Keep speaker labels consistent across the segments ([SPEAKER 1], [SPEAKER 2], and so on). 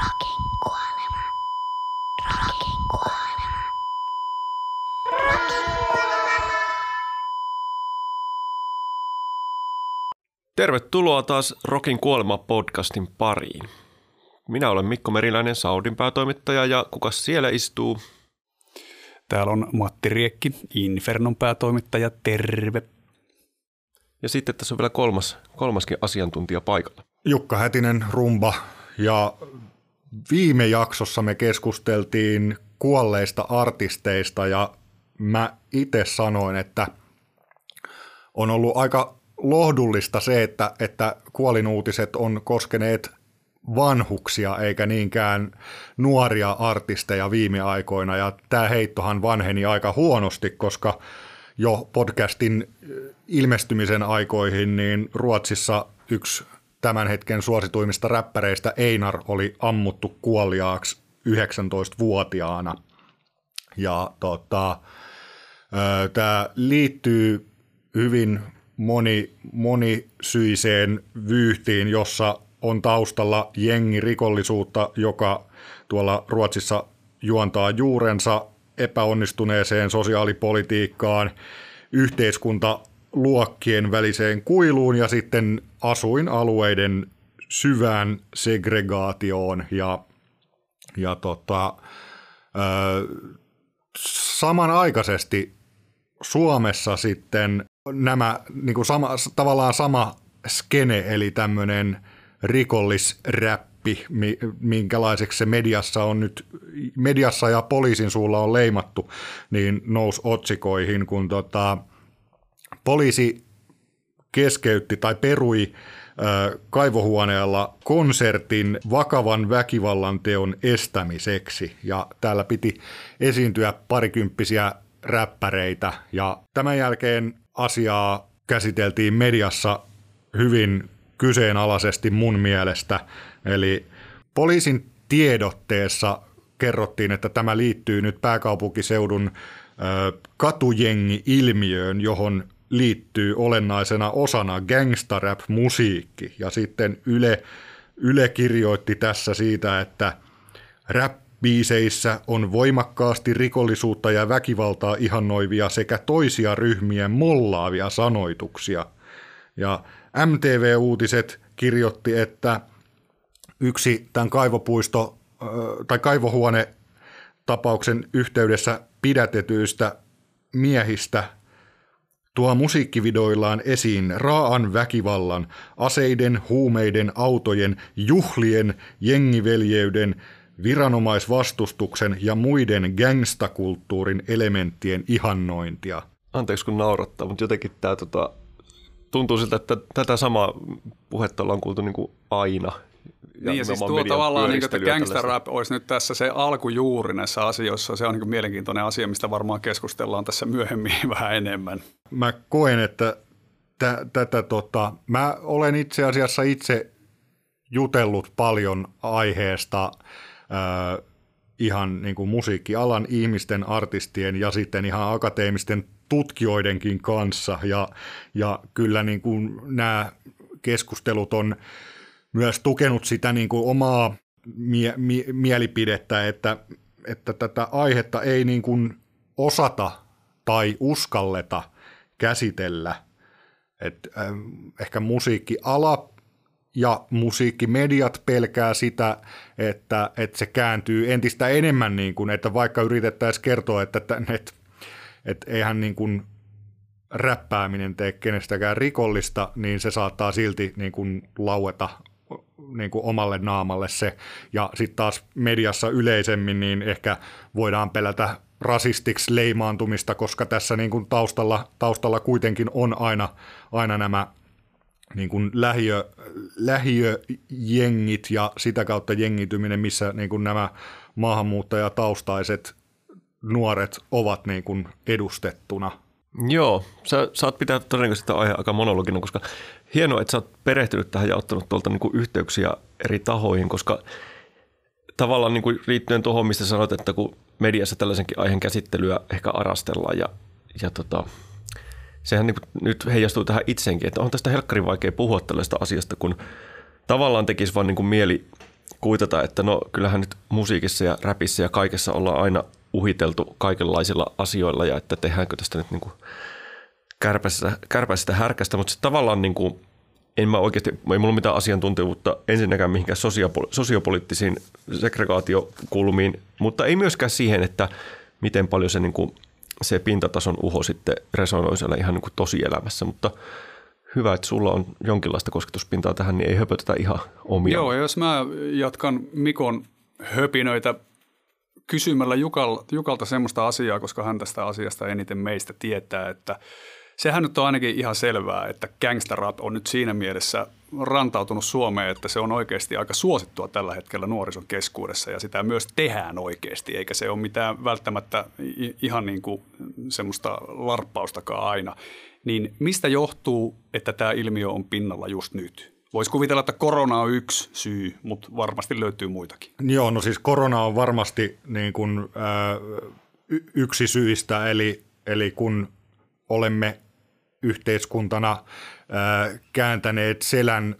[SPEAKER 1] Rokin kuolema. Rokin kuolema. Rokin kuolema.
[SPEAKER 2] Tervetuloa taas Rokin kuolema podcastin pariin. Minä olen Mikko Meriläinen, Saudin päätoimittaja ja kuka siellä istuu?
[SPEAKER 3] Täällä on Matti Riekki, Infernon päätoimittaja, terve.
[SPEAKER 2] Ja sitten tässä on vielä kolmas, kolmaskin asiantuntija paikalla.
[SPEAKER 4] Jukka Hätinen, rumba. Ja viime jaksossa me keskusteltiin kuolleista artisteista ja mä itse sanoin, että on ollut aika lohdullista se, että, että kuolinuutiset on koskeneet vanhuksia eikä niinkään nuoria artisteja viime aikoina. Ja tämä heittohan vanheni aika huonosti, koska jo podcastin ilmestymisen aikoihin niin Ruotsissa yksi tämän hetken suosituimmista räppäreistä Einar oli ammuttu kuoliaaksi 19-vuotiaana. Ja tota, tämä liittyy hyvin moni, monisyiseen vyyhtiin, jossa on taustalla jengirikollisuutta, joka tuolla Ruotsissa juontaa juurensa epäonnistuneeseen sosiaalipolitiikkaan, yhteiskuntaluokkien väliseen kuiluun ja sitten asuinalueiden syvään segregaatioon ja, ja tota, ö, samanaikaisesti Suomessa sitten nämä niin kuin sama, tavallaan sama skene, eli tämmöinen rikollisräppi, minkälaiseksi se mediassa on nyt, mediassa ja poliisin suulla on leimattu, niin nousi otsikoihin, kun tota, poliisi keskeytti tai perui kaivohuoneella konsertin vakavan väkivallan teon estämiseksi. Ja täällä piti esiintyä parikymppisiä räppäreitä. Ja tämän jälkeen asiaa käsiteltiin mediassa hyvin kyseenalaisesti mun mielestä. Eli poliisin tiedotteessa kerrottiin, että tämä liittyy nyt pääkaupunkiseudun katujengi-ilmiöön, johon liittyy olennaisena osana gangsta-rap-musiikki. Ja sitten Yle, Yle kirjoitti tässä siitä, että rap Biiseissä on voimakkaasti rikollisuutta ja väkivaltaa ihannoivia sekä toisia ryhmiä mollaavia sanoituksia. Ja MTV-uutiset kirjoitti, että yksi tämän kaivopuisto tai kaivohuone tapauksen yhteydessä pidätetyistä miehistä tuo musiikkivideoillaan esiin raaan väkivallan, aseiden, huumeiden, autojen, juhlien, jengiveljeyden, viranomaisvastustuksen ja muiden gangstakulttuurin elementtien ihannointia.
[SPEAKER 2] Anteeksi kun naurattaa, mutta jotenkin tämä tota, tuntuu siltä, että tätä samaa puhetta ollaan kuultu niin kuin aina.
[SPEAKER 3] Ja niin ja siis tuo tavallaan, niin, että gangster rap olisi nyt tässä se alkujuuri näissä asioissa. Se on niin mielenkiintoinen asia, mistä varmaan keskustellaan tässä myöhemmin vähän enemmän.
[SPEAKER 4] Mä koen, että t- tätä tota, mä olen itse asiassa itse jutellut paljon aiheesta – äh, ihan niin kuin musiikkialan ihmisten, artistien ja sitten ihan akateemisten tutkijoidenkin kanssa. Ja, ja kyllä niin kuin nämä keskustelut on myös tukenut sitä niin kuin omaa mie- mie- mielipidettä, että, että tätä aihetta ei niin kuin osata tai uskalleta käsitellä. Et, äh, ehkä musiikkiala ja musiikkimediat pelkää sitä, että, että se kääntyy entistä enemmän, niin kuin, että vaikka yritettäisiin kertoa, että, että, että, että eihän niin kuin räppääminen tee kenestäkään rikollista, niin se saattaa silti niin kuin laueta niin kuin omalle naamalle se. Ja sitten taas mediassa yleisemmin, niin ehkä voidaan pelätä rasistiksi leimaantumista, koska tässä niin kuin taustalla, taustalla kuitenkin on aina, aina nämä niin kuin lähiö, lähiöjengit ja sitä kautta jengityminen, missä niin kuin nämä maahanmuuttajataustaiset nuoret ovat niin kuin edustettuna.
[SPEAKER 2] Joo, sä saat pitää todennäköisesti aihe aika monologinen, koska hienoa, että sä oot perehtynyt tähän ja ottanut tuolta niin kuin yhteyksiä eri tahoihin, koska tavallaan niin kuin liittyen tuohon, mistä sanot, että kun mediassa tällaisenkin aiheen käsittelyä ehkä arastellaan ja, ja tota, sehän niin nyt heijastuu tähän itseenkin, että on tästä helkkarin vaikea puhua tällaista asiasta, kun tavallaan tekisi vaan niin kuin mieli kuitata, että no kyllähän nyt musiikissa ja räpissä ja kaikessa ollaan aina uhiteltu kaikenlaisilla asioilla ja että tehdäänkö tästä nyt niin kuin kärpäistä härkästä, mutta se tavallaan niin kuin, en mä oikeasti, ei mulla mitään asiantuntijuutta ensinnäkään mihinkään sosiopoli- sosiopoliittisiin segregaatiokulmiin, mutta ei myöskään siihen, että miten paljon se, niin kuin, se pintatason uho sitten resonoi siellä ihan niin kuin tosielämässä, mutta hyvä, että sulla on jonkinlaista kosketuspintaa tähän, niin ei höpötetä ihan omia.
[SPEAKER 3] Joo, jos mä jatkan Mikon höpinöitä kysymällä Jukalta, Jukalta semmoista asiaa, koska hän tästä asiasta eniten meistä tietää, että – sehän nyt on ainakin ihan selvää, että gangsterrap on nyt siinä mielessä rantautunut Suomeen, että se on oikeasti aika suosittua tällä hetkellä nuorison keskuudessa ja sitä myös tehdään oikeasti, eikä se ole mitään välttämättä ihan niin kuin semmoista larppaustakaan aina. Niin mistä johtuu, että tämä ilmiö on pinnalla just nyt? Voisi kuvitella, että korona on yksi syy, mutta varmasti löytyy muitakin.
[SPEAKER 4] Joo, no siis korona on varmasti niin kuin, äh, yksi syistä, eli, eli kun olemme yhteiskuntana kääntäneet selän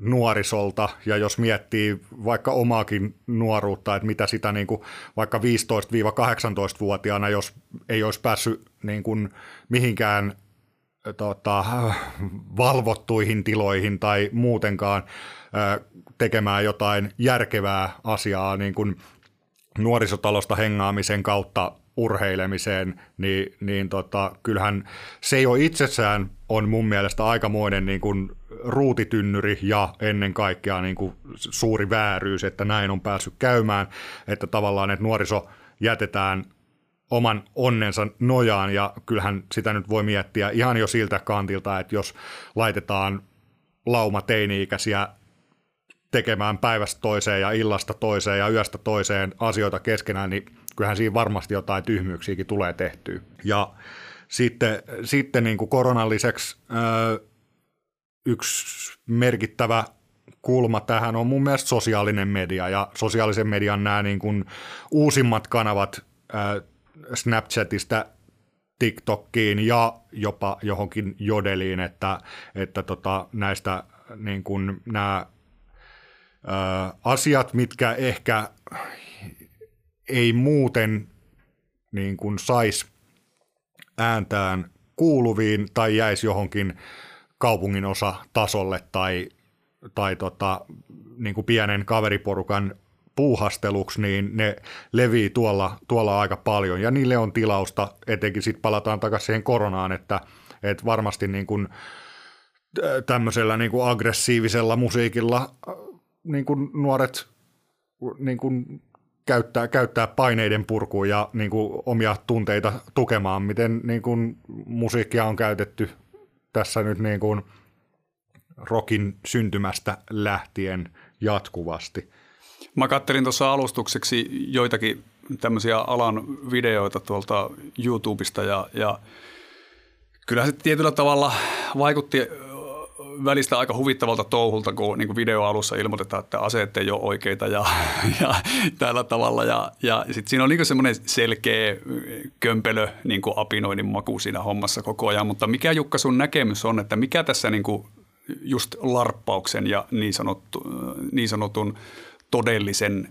[SPEAKER 4] nuorisolta, ja jos miettii vaikka omaakin nuoruutta, että mitä sitä niin kuin vaikka 15-18-vuotiaana, jos ei olisi päässyt niin kuin mihinkään tota, valvottuihin tiloihin tai muutenkaan tekemään jotain järkevää asiaa niin kuin nuorisotalosta hengaamisen kautta urheilemiseen, niin, niin tota, kyllähän se jo itsessään on mun mielestä aikamoinen niin kuin ruutitynnyri ja ennen kaikkea niin kuin suuri vääryys, että näin on päässyt käymään, että tavallaan että nuoriso jätetään oman onnensa nojaan ja kyllähän sitä nyt voi miettiä ihan jo siltä kantilta, että jos laitetaan lauma teini-ikäisiä tekemään päivästä toiseen ja illasta toiseen ja yöstä toiseen asioita keskenään, niin kyllähän siinä varmasti jotain tyhmyyksiäkin tulee tehtyä. Ja sitten, sitten niin kuin koronan lisäksi yksi merkittävä kulma tähän on mun mielestä sosiaalinen media ja sosiaalisen median nämä niin kuin uusimmat kanavat Snapchatista TikTokkiin ja jopa johonkin jodeliin, että, että tota, näistä niin kuin nämä asiat, mitkä ehkä ei muuten niin kuin sais ääntään kuuluviin tai jäisi johonkin kaupungin osa tasolle tai, tai tota, niin kuin pienen kaveriporukan puuhasteluksi, niin ne levii tuolla, tuolla aika paljon ja niille on tilausta, etenkin sitten palataan takaisin siihen koronaan, että, että varmasti niin kuin tämmöisellä niin kuin aggressiivisella musiikilla niin kuin nuoret niin kuin käyttää, käyttää paineiden purkuun ja niin kuin, omia tunteita tukemaan, miten niin kuin, musiikkia on käytetty tässä nyt niin kuin, rokin syntymästä lähtien jatkuvasti.
[SPEAKER 3] Mä kattelin tuossa alustukseksi joitakin tämmöisiä alan videoita tuolta YouTubesta ja, ja kyllä se tietyllä tavalla vaikutti välistä aika huvittavalta touhulta, kun niin kuin videoalussa ilmoitetaan, että aseet ei ole oikeita ja, ja tällä tavalla. Ja, ja sitten siinä on niin semmoinen selkeä kömpelö niin kuin apinoinnin maku siinä hommassa koko ajan. Mutta mikä Jukka sun näkemys on, että mikä tässä niin kuin just larppauksen ja niin, sanottu, niin sanotun todellisen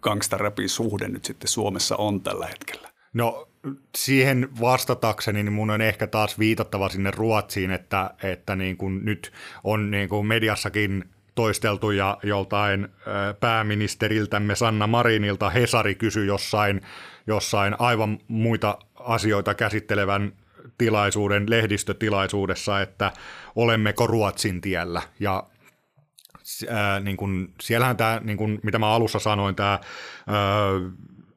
[SPEAKER 3] gangsterrapin suhde nyt sitten Suomessa on tällä hetkellä?
[SPEAKER 4] No siihen vastatakseni niin mun on ehkä taas viitattava sinne Ruotsiin, että, että niin kuin nyt on niin kuin mediassakin toisteltu ja joltain pääministeriltämme Sanna Marinilta Hesari kysyi jossain, jossain aivan muita asioita käsittelevän tilaisuuden, lehdistötilaisuudessa, että olemmeko Ruotsin tiellä. Ja ää, niin kun, siellähän tämä, niin kun, mitä mä alussa sanoin, tämä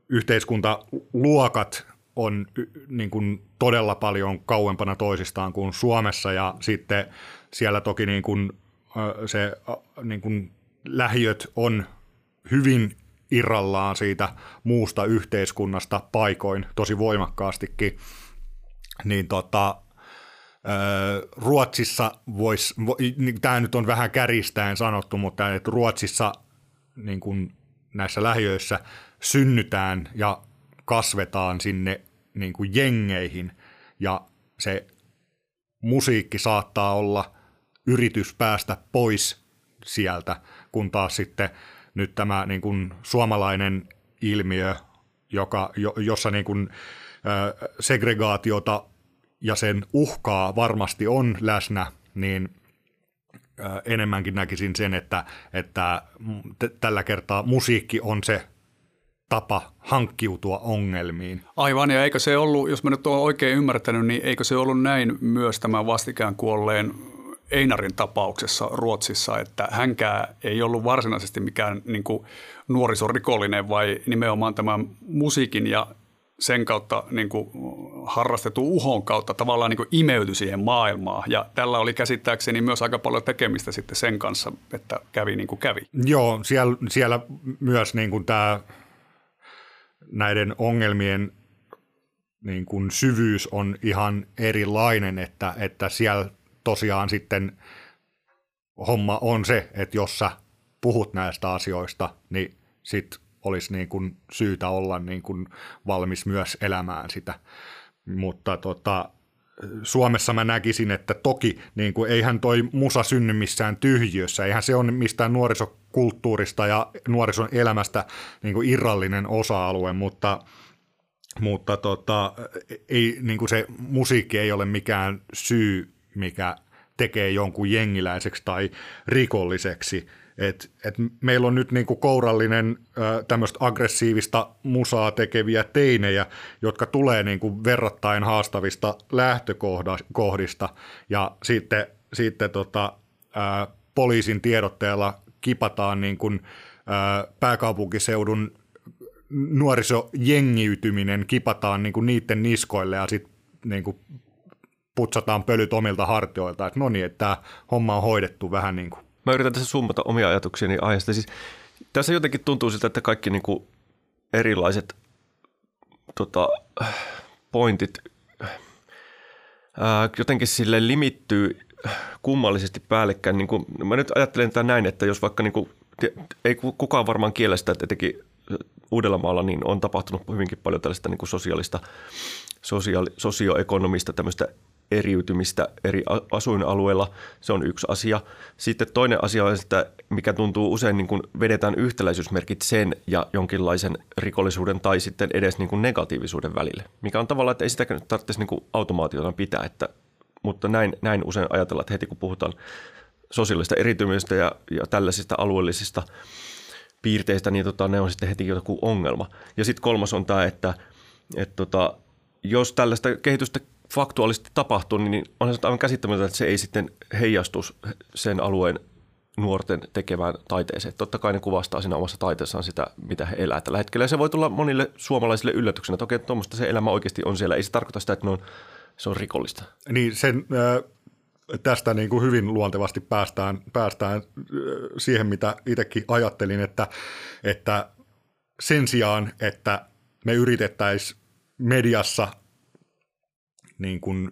[SPEAKER 4] yhteiskuntaluokat on niin kuin todella paljon kauempana toisistaan kuin Suomessa ja sitten siellä toki niin kuin, se niin kuin lähiöt on hyvin irrallaan siitä muusta yhteiskunnasta paikoin tosi voimakkaastikin, niin tota, Ruotsissa voisi, niin tämä nyt on vähän käristäen sanottu, mutta että Ruotsissa niin kuin näissä lähiöissä synnytään ja kasvetaan sinne niin kuin jengeihin. Ja se musiikki saattaa olla yritys päästä pois sieltä, kun taas sitten nyt tämä niin kuin suomalainen ilmiö, joka, jo, jossa niin kuin, segregaatiota ja sen uhkaa varmasti on läsnä, niin enemmänkin näkisin sen, että, että tällä kertaa musiikki on se tapa hankkiutua ongelmiin.
[SPEAKER 3] Aivan, ja eikö se ollut, jos mä nyt olen oikein ymmärtänyt, niin eikö se ollut näin myös tämän vastikään kuolleen Einarin tapauksessa Ruotsissa, että hänkään ei ollut varsinaisesti mikään niin kuin nuorisorikollinen, vai nimenomaan tämän musiikin ja sen kautta niin kuin harrastetun uhon kautta tavallaan niin kuin imeytyi siihen maailmaan. Ja tällä oli käsittääkseni myös aika paljon tekemistä sitten sen kanssa, että kävi niin kuin kävi.
[SPEAKER 4] Joo, siellä, siellä myös niin kuin tämä näiden ongelmien niin kuin syvyys on ihan erilainen, että, että siellä tosiaan sitten homma on se, että jos sä puhut näistä asioista, niin sit olisi niin kuin syytä olla niin kuin valmis myös elämään sitä. Mutta tota, Suomessa mä näkisin, että toki niin kuin, eihän toi musa synny missään tyhjiössä, eihän se ole mistään nuorisokulttuurista ja nuorison elämästä niin kuin irrallinen osa-alue, mutta, mutta tota, ei, niin kuin se musiikki ei ole mikään syy, mikä tekee jonkun jengiläiseksi tai rikolliseksi. Et, et meillä on nyt niinku kourallinen tämmöistä aggressiivista musaa tekeviä teinejä, jotka tulee niinku verrattain haastavista lähtökohdista. Ja sitten, sitten tota, ää, poliisin tiedotteella kipataan niinku, ää, pääkaupunkiseudun nuorisojengiytyminen kipataan niinku niiden niskoille ja sitten niinku putsataan pölyt omilta hartioilta, että no niin, että tämä homma on hoidettu vähän niin kuin
[SPEAKER 2] Mä yritän tässä summata omia ajatuksiani aiheesta. Siis, tässä jotenkin tuntuu siltä, että kaikki niin kuin erilaiset tota, pointit ää, jotenkin sille limittyy kummallisesti päällekkäin. Niin kuin, mä nyt ajattelen tätä näin, että jos vaikka niin kuin, ei kukaan varmaan kiellä sitä, että etenkin Uudellamaalla niin on tapahtunut hyvinkin paljon tällaista niin kuin sosiaalista, sosiaali, sosioekonomista tämmöistä eriytymistä eri asuinalueilla. Se on yksi asia. Sitten toinen asia on, että mikä tuntuu usein niin kuin vedetään yhtäläisyysmerkit sen ja jonkinlaisen rikollisuuden tai sitten edes niin kuin negatiivisuuden välille. Mikä on tavallaan, että ei sitä tarvitsisi niin kuin automaationa pitää, että, mutta näin, näin usein ajatellaan, että heti kun puhutaan sosiaalista eritymistä ja, ja tällaisista alueellisista piirteistä, niin tota, ne on sitten heti joku ongelma. Ja sitten kolmas on tämä, että, että tota, jos tällaista kehitystä faktuaalisesti tapahtuu, niin on se aivan käsittämätöntä, että se ei sitten heijastus sen alueen nuorten tekemään taiteeseen. Totta kai ne kuvastaa siinä omassa taiteessaan sitä, mitä he elävät tällä hetkellä. Ja se voi tulla monille suomalaisille yllätyksenä, että okei, tuommoista se elämä oikeasti on siellä. Ei se tarkoita sitä, että ne on, se on rikollista.
[SPEAKER 4] Niin sen, tästä niin kuin hyvin luontevasti päästään, päästään siihen, mitä itsekin ajattelin, että, että sen sijaan, että me yritettäisiin mediassa niin kuin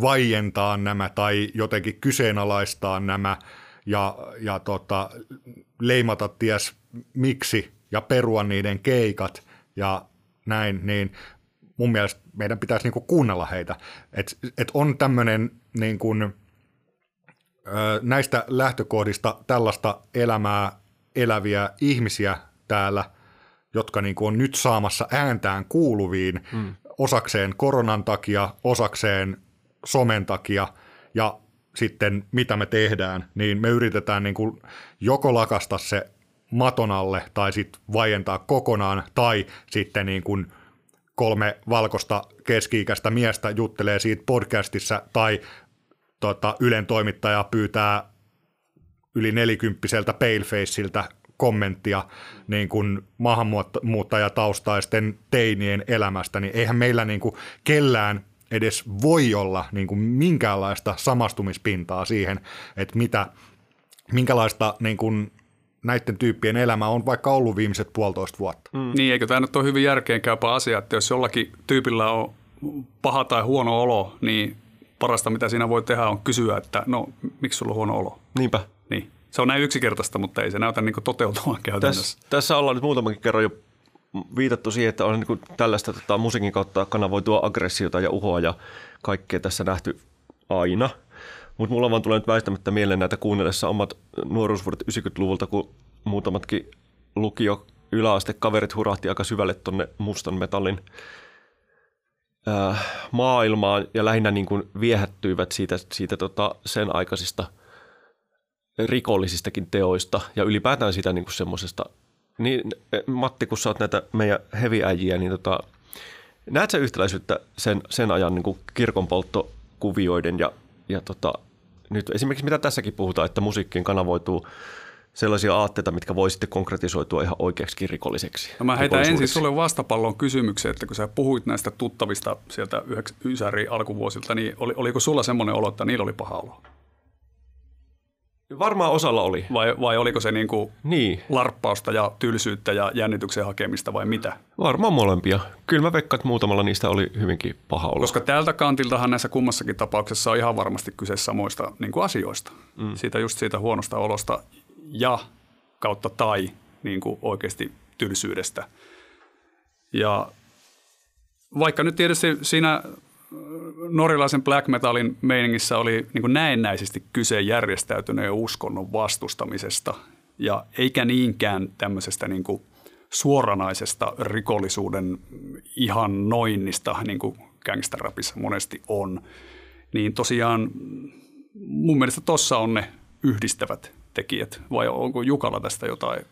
[SPEAKER 4] vaientaa nämä tai jotenkin kyseenalaistaa nämä ja, ja tota, leimata ties miksi ja perua niiden keikat ja näin, niin mun mielestä meidän pitäisi niinku kuunnella heitä. Et, et on tämmöinen niinku, näistä lähtökohdista tällaista elämää eläviä ihmisiä täällä, jotka niinku on nyt saamassa ääntään kuuluviin, mm osakseen koronan takia, osakseen somen takia ja sitten mitä me tehdään, niin me yritetään niin kuin joko lakasta se maton alle tai sitten vaientaa kokonaan tai sitten niin kuin kolme valkoista keski-ikäistä miestä juttelee siitä podcastissa tai tota, Ylen toimittaja pyytää yli nelikymppiseltä palefaceiltä kommenttia niin kuin maahanmuuttajataustaisten teinien elämästä, niin eihän meillä niin kuin kellään edes voi olla niin kuin minkäänlaista samastumispintaa siihen, että mitä, minkälaista niin kuin näiden tyyppien elämä on vaikka ollut viimeiset puolitoista vuotta.
[SPEAKER 3] Mm. Niin, eikö tämä nyt ole hyvin järkeenkäypä asia, että jos jollakin tyypillä on paha tai huono olo, niin parasta mitä siinä voi tehdä on kysyä, että no miksi sulla on huono olo?
[SPEAKER 2] Niinpä.
[SPEAKER 3] Niin. Se on näin yksinkertaista, mutta ei se näytä niin toteutumaan käytännössä.
[SPEAKER 2] Tässä, tässä ollaan nyt muutamankin kerran jo viitattu siihen, että on niin tällaista tota, musiikin kautta kanavoitua aggressiota ja uhoa ja kaikkea tässä nähty aina. Mutta mulla vaan tulee nyt väistämättä mieleen näitä kuunnellessa omat nuoruusvuodet 90-luvulta, kun muutamatkin lukio yläastekaverit hurahti aika syvälle tonne mustan metallin äh, maailmaan ja lähinnä niin kuin viehättyivät siitä, siitä tota sen aikaisista rikollisistakin teoista ja ylipäätään sitä niin kuin semmoisesta. Niin, Matti, kun sä oot näitä meidän heviäjiä, niin tota, näet sä yhtäläisyyttä sen, sen ajan niin kuin kirkonpolttokuvioiden ja, ja tota, nyt esimerkiksi mitä tässäkin puhutaan, että musiikkiin kanavoituu sellaisia aatteita, mitkä voi sitten konkretisoitua ihan oikeaksi rikolliseksi.
[SPEAKER 3] No mä heitän ensin sulle vastapallon kysymyksen, että kun sä puhuit näistä tuttavista sieltä Ysäri alkuvuosilta, niin oli, oliko sulla semmoinen olo, että niillä oli paha olo?
[SPEAKER 2] Varmaan osalla oli.
[SPEAKER 3] Vai, vai oliko se niin kuin
[SPEAKER 2] niin.
[SPEAKER 3] larppausta ja tylsyyttä ja jännityksen hakemista vai mitä?
[SPEAKER 2] Varmaan molempia. Kyllä mä veikkaan, että muutamalla niistä oli hyvinkin paha olo.
[SPEAKER 3] Koska tältä kantiltahan näissä kummassakin tapauksessa on ihan varmasti kyse samoista niin kuin asioista. Mm. Siitä just siitä huonosta olosta ja kautta tai niin kuin oikeasti tylsyydestä. Ja vaikka nyt tietysti siinä norilaisen black metalin meiningissä oli niin kuin näennäisesti kyse järjestäytyneen uskonnon vastustamisesta ja eikä niinkään tämmöisestä niin kuin suoranaisesta rikollisuuden ihan noinnista, niin kuin gangsterrapissa monesti on. Niin tosiaan mun mielestä tossa on ne yhdistävät tekijät, vai onko Jukalla tästä jotain?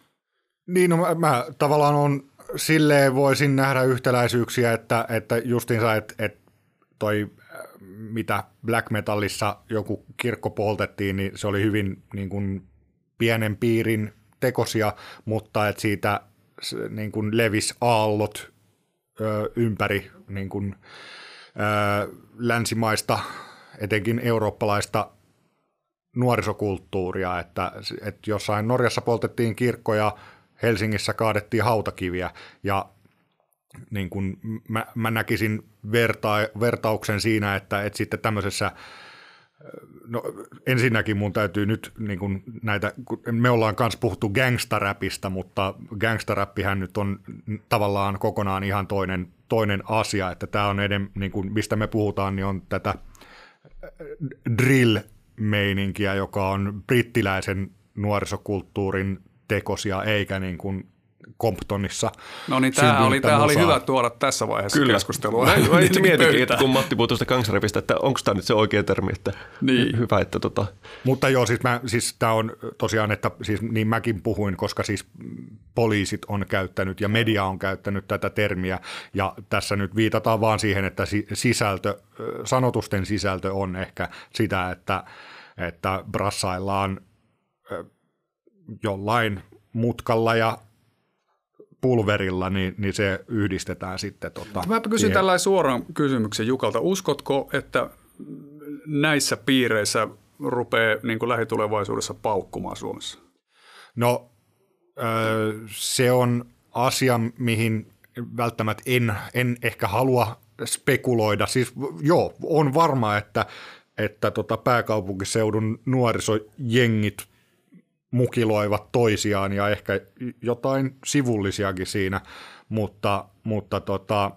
[SPEAKER 4] Niin, no mä, mä tavallaan on, silleen voisin nähdä yhtäläisyyksiä, että, että justiinsa, että, että toi mitä black metallissa joku kirkko poltettiin, niin se oli hyvin niin kuin pienen piirin tekosia, mutta että siitä niin kuin levis aallot ö, ympäri niin kuin, ö, länsimaista, etenkin eurooppalaista nuorisokulttuuria, että, että jossain Norjassa poltettiin kirkkoja, Helsingissä kaadettiin hautakiviä ja niin kuin mä, mä näkisin verta, vertauksen siinä, että, että sitten tämmöisessä No ensinnäkin mun täytyy nyt niin kuin näitä, me ollaan myös puhuttu gangstaräpistä, mutta gangstaräppihän nyt on tavallaan kokonaan ihan toinen, toinen asia, että tämä on edem, niin kuin, mistä me puhutaan, niin on tätä drill-meininkiä, joka on brittiläisen nuorisokulttuurin tekosia, eikä niin kuin Comptonissa.
[SPEAKER 3] No niin, tämä oli, tämä oli hyvä tuoda tässä vaiheessa Kyllä. keskustelua. Mä,
[SPEAKER 2] mä itse mietinkin, että kun Matti puhui tuosta gangsaripista, että onko tämä nyt se oikea termi, että niin. hyvä, että tota.
[SPEAKER 4] Mutta joo, siis, mä, siis tämä on tosiaan, että siis niin mäkin puhuin, koska siis poliisit on käyttänyt ja media on käyttänyt tätä termiä ja tässä nyt viitataan vaan siihen, että sisältö, sanotusten sisältö on ehkä sitä, että, että brassaillaan jollain mutkalla ja pulverilla, niin, niin se yhdistetään sitten. Tota,
[SPEAKER 3] Mä kysyn tällainen suoran kysymyksen Jukalta. Uskotko, että näissä piireissä rupeaa niin kuin lähitulevaisuudessa paukkumaan Suomessa?
[SPEAKER 4] No se on asia, mihin välttämättä en, en ehkä halua spekuloida. Siis joo, on varma, että, että tota pääkaupunkiseudun nuorisojengit – mukiloivat toisiaan ja ehkä jotain sivullisiakin siinä, mutta, mutta tota,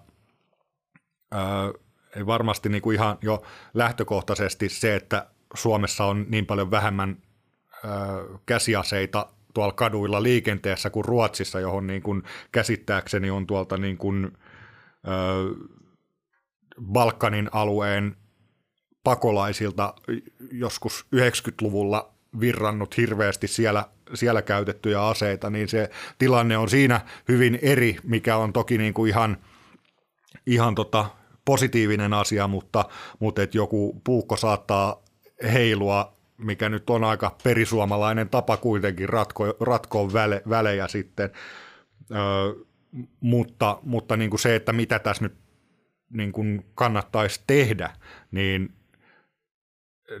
[SPEAKER 4] ää, ei varmasti niin kuin ihan jo lähtökohtaisesti se, että Suomessa on niin paljon vähemmän ää, käsiaseita tuolla kaduilla liikenteessä kuin Ruotsissa, johon niin kuin käsittääkseni on tuolta niin kuin, ää, Balkanin alueen pakolaisilta joskus 90-luvulla virrannut hirveästi siellä, siellä käytettyjä aseita, niin se tilanne on siinä hyvin eri, mikä on toki niin kuin ihan, ihan tota positiivinen asia, mutta, mutta että joku puukko saattaa heilua, mikä nyt on aika perisuomalainen tapa kuitenkin ratko, ratkoa väle, välejä sitten, ö, mutta, mutta niin kuin se, että mitä tässä nyt niin kuin kannattaisi tehdä, niin